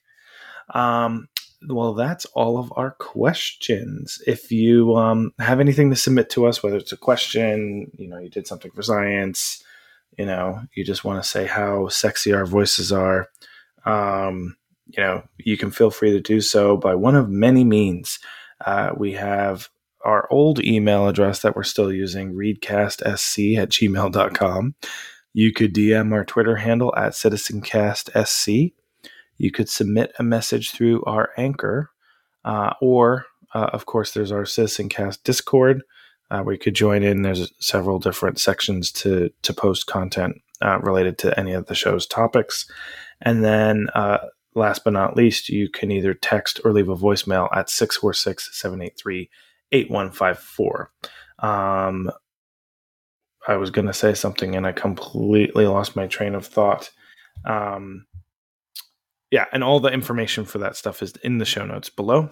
Um, well, that's all of our questions. If you um, have anything to submit to us, whether it's a question, you know, you did something for science, you know, you just want to say how sexy our voices are, um, you know, you can feel free to do so by one of many means. Uh, we have our old email address that we're still using, readcastsc at gmail.com. You could DM our Twitter handle at citizencastsc. You could submit a message through our anchor, uh, or uh, of course, there's our CitizenCast Discord uh, where you could join in. There's several different sections to to post content uh, related to any of the show's topics, and then uh, last but not least, you can either text or leave a voicemail at 646 783 8154. Um, I was going to say something and I completely lost my train of thought. Um, yeah, and all the information for that stuff is in the show notes below.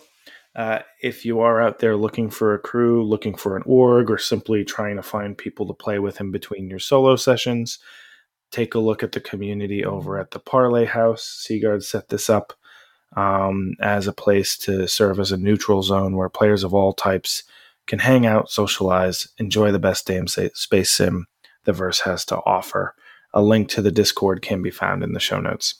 Uh, if you are out there looking for a crew, looking for an org, or simply trying to find people to play with in between your solo sessions, take a look at the community over at the Parlay House. Sigurd set this up um, as a place to serve as a neutral zone where players of all types can hang out, socialize, enjoy the best damn space sim the verse has to offer. A link to the Discord can be found in the show notes.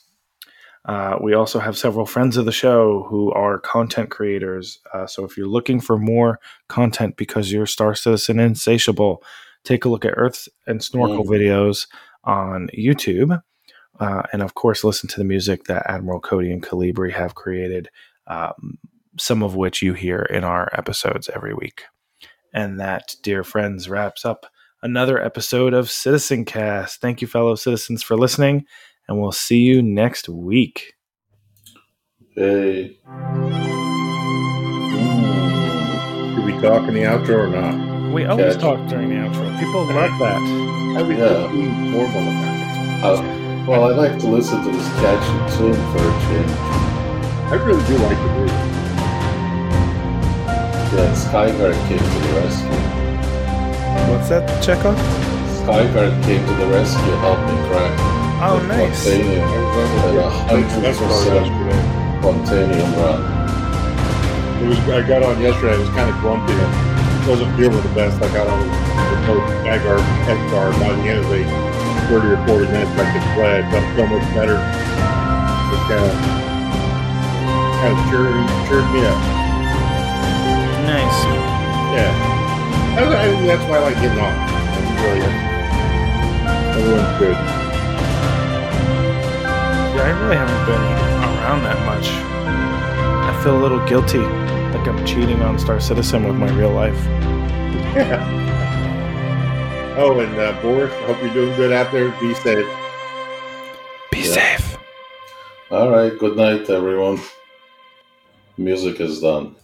Uh, we also have several friends of the show who are content creators. Uh, so if you're looking for more content because you're Star Citizen insatiable, take a look at Earth and Snorkel mm. videos on YouTube. Uh, and of course, listen to the music that Admiral Cody and Calibri have created, um, some of which you hear in our episodes every week. And that, dear friends, wraps up another episode of Citizen Cast. Thank you, fellow citizens, for listening and we'll see you next week. Hey. Did we talk in the outro or not? We always Catch. talk during the outro. People love that. How we yeah. being formal about it. Uh, well, I like to listen to this catchy tune for a change. I really do like the movie. Yeah, Sigurd came to the rescue. What's that, Chekhov? Sigurd came to the rescue, helped me crack. Oh, nice. Quantanium at a hundred percent quantanium run. It was. I got on yesterday. I was kind of grumpy and wasn't feeling the best. I got on with no bag guard. By the end of the thirty or forty minutes, I could play. I felt so much better. It kind of, kind of cheered, cheered me up. Nice. Yeah. I, I, that's why I like getting on. Really, everyone's good. Yeah, I really haven't been around that much. I feel a little guilty, like I'm cheating on Star Citizen with my real life. Yeah. Oh, and uh, Boris, I hope you're doing good out there. Be safe. Be yeah. safe. All right. Good night, everyone. Music is done.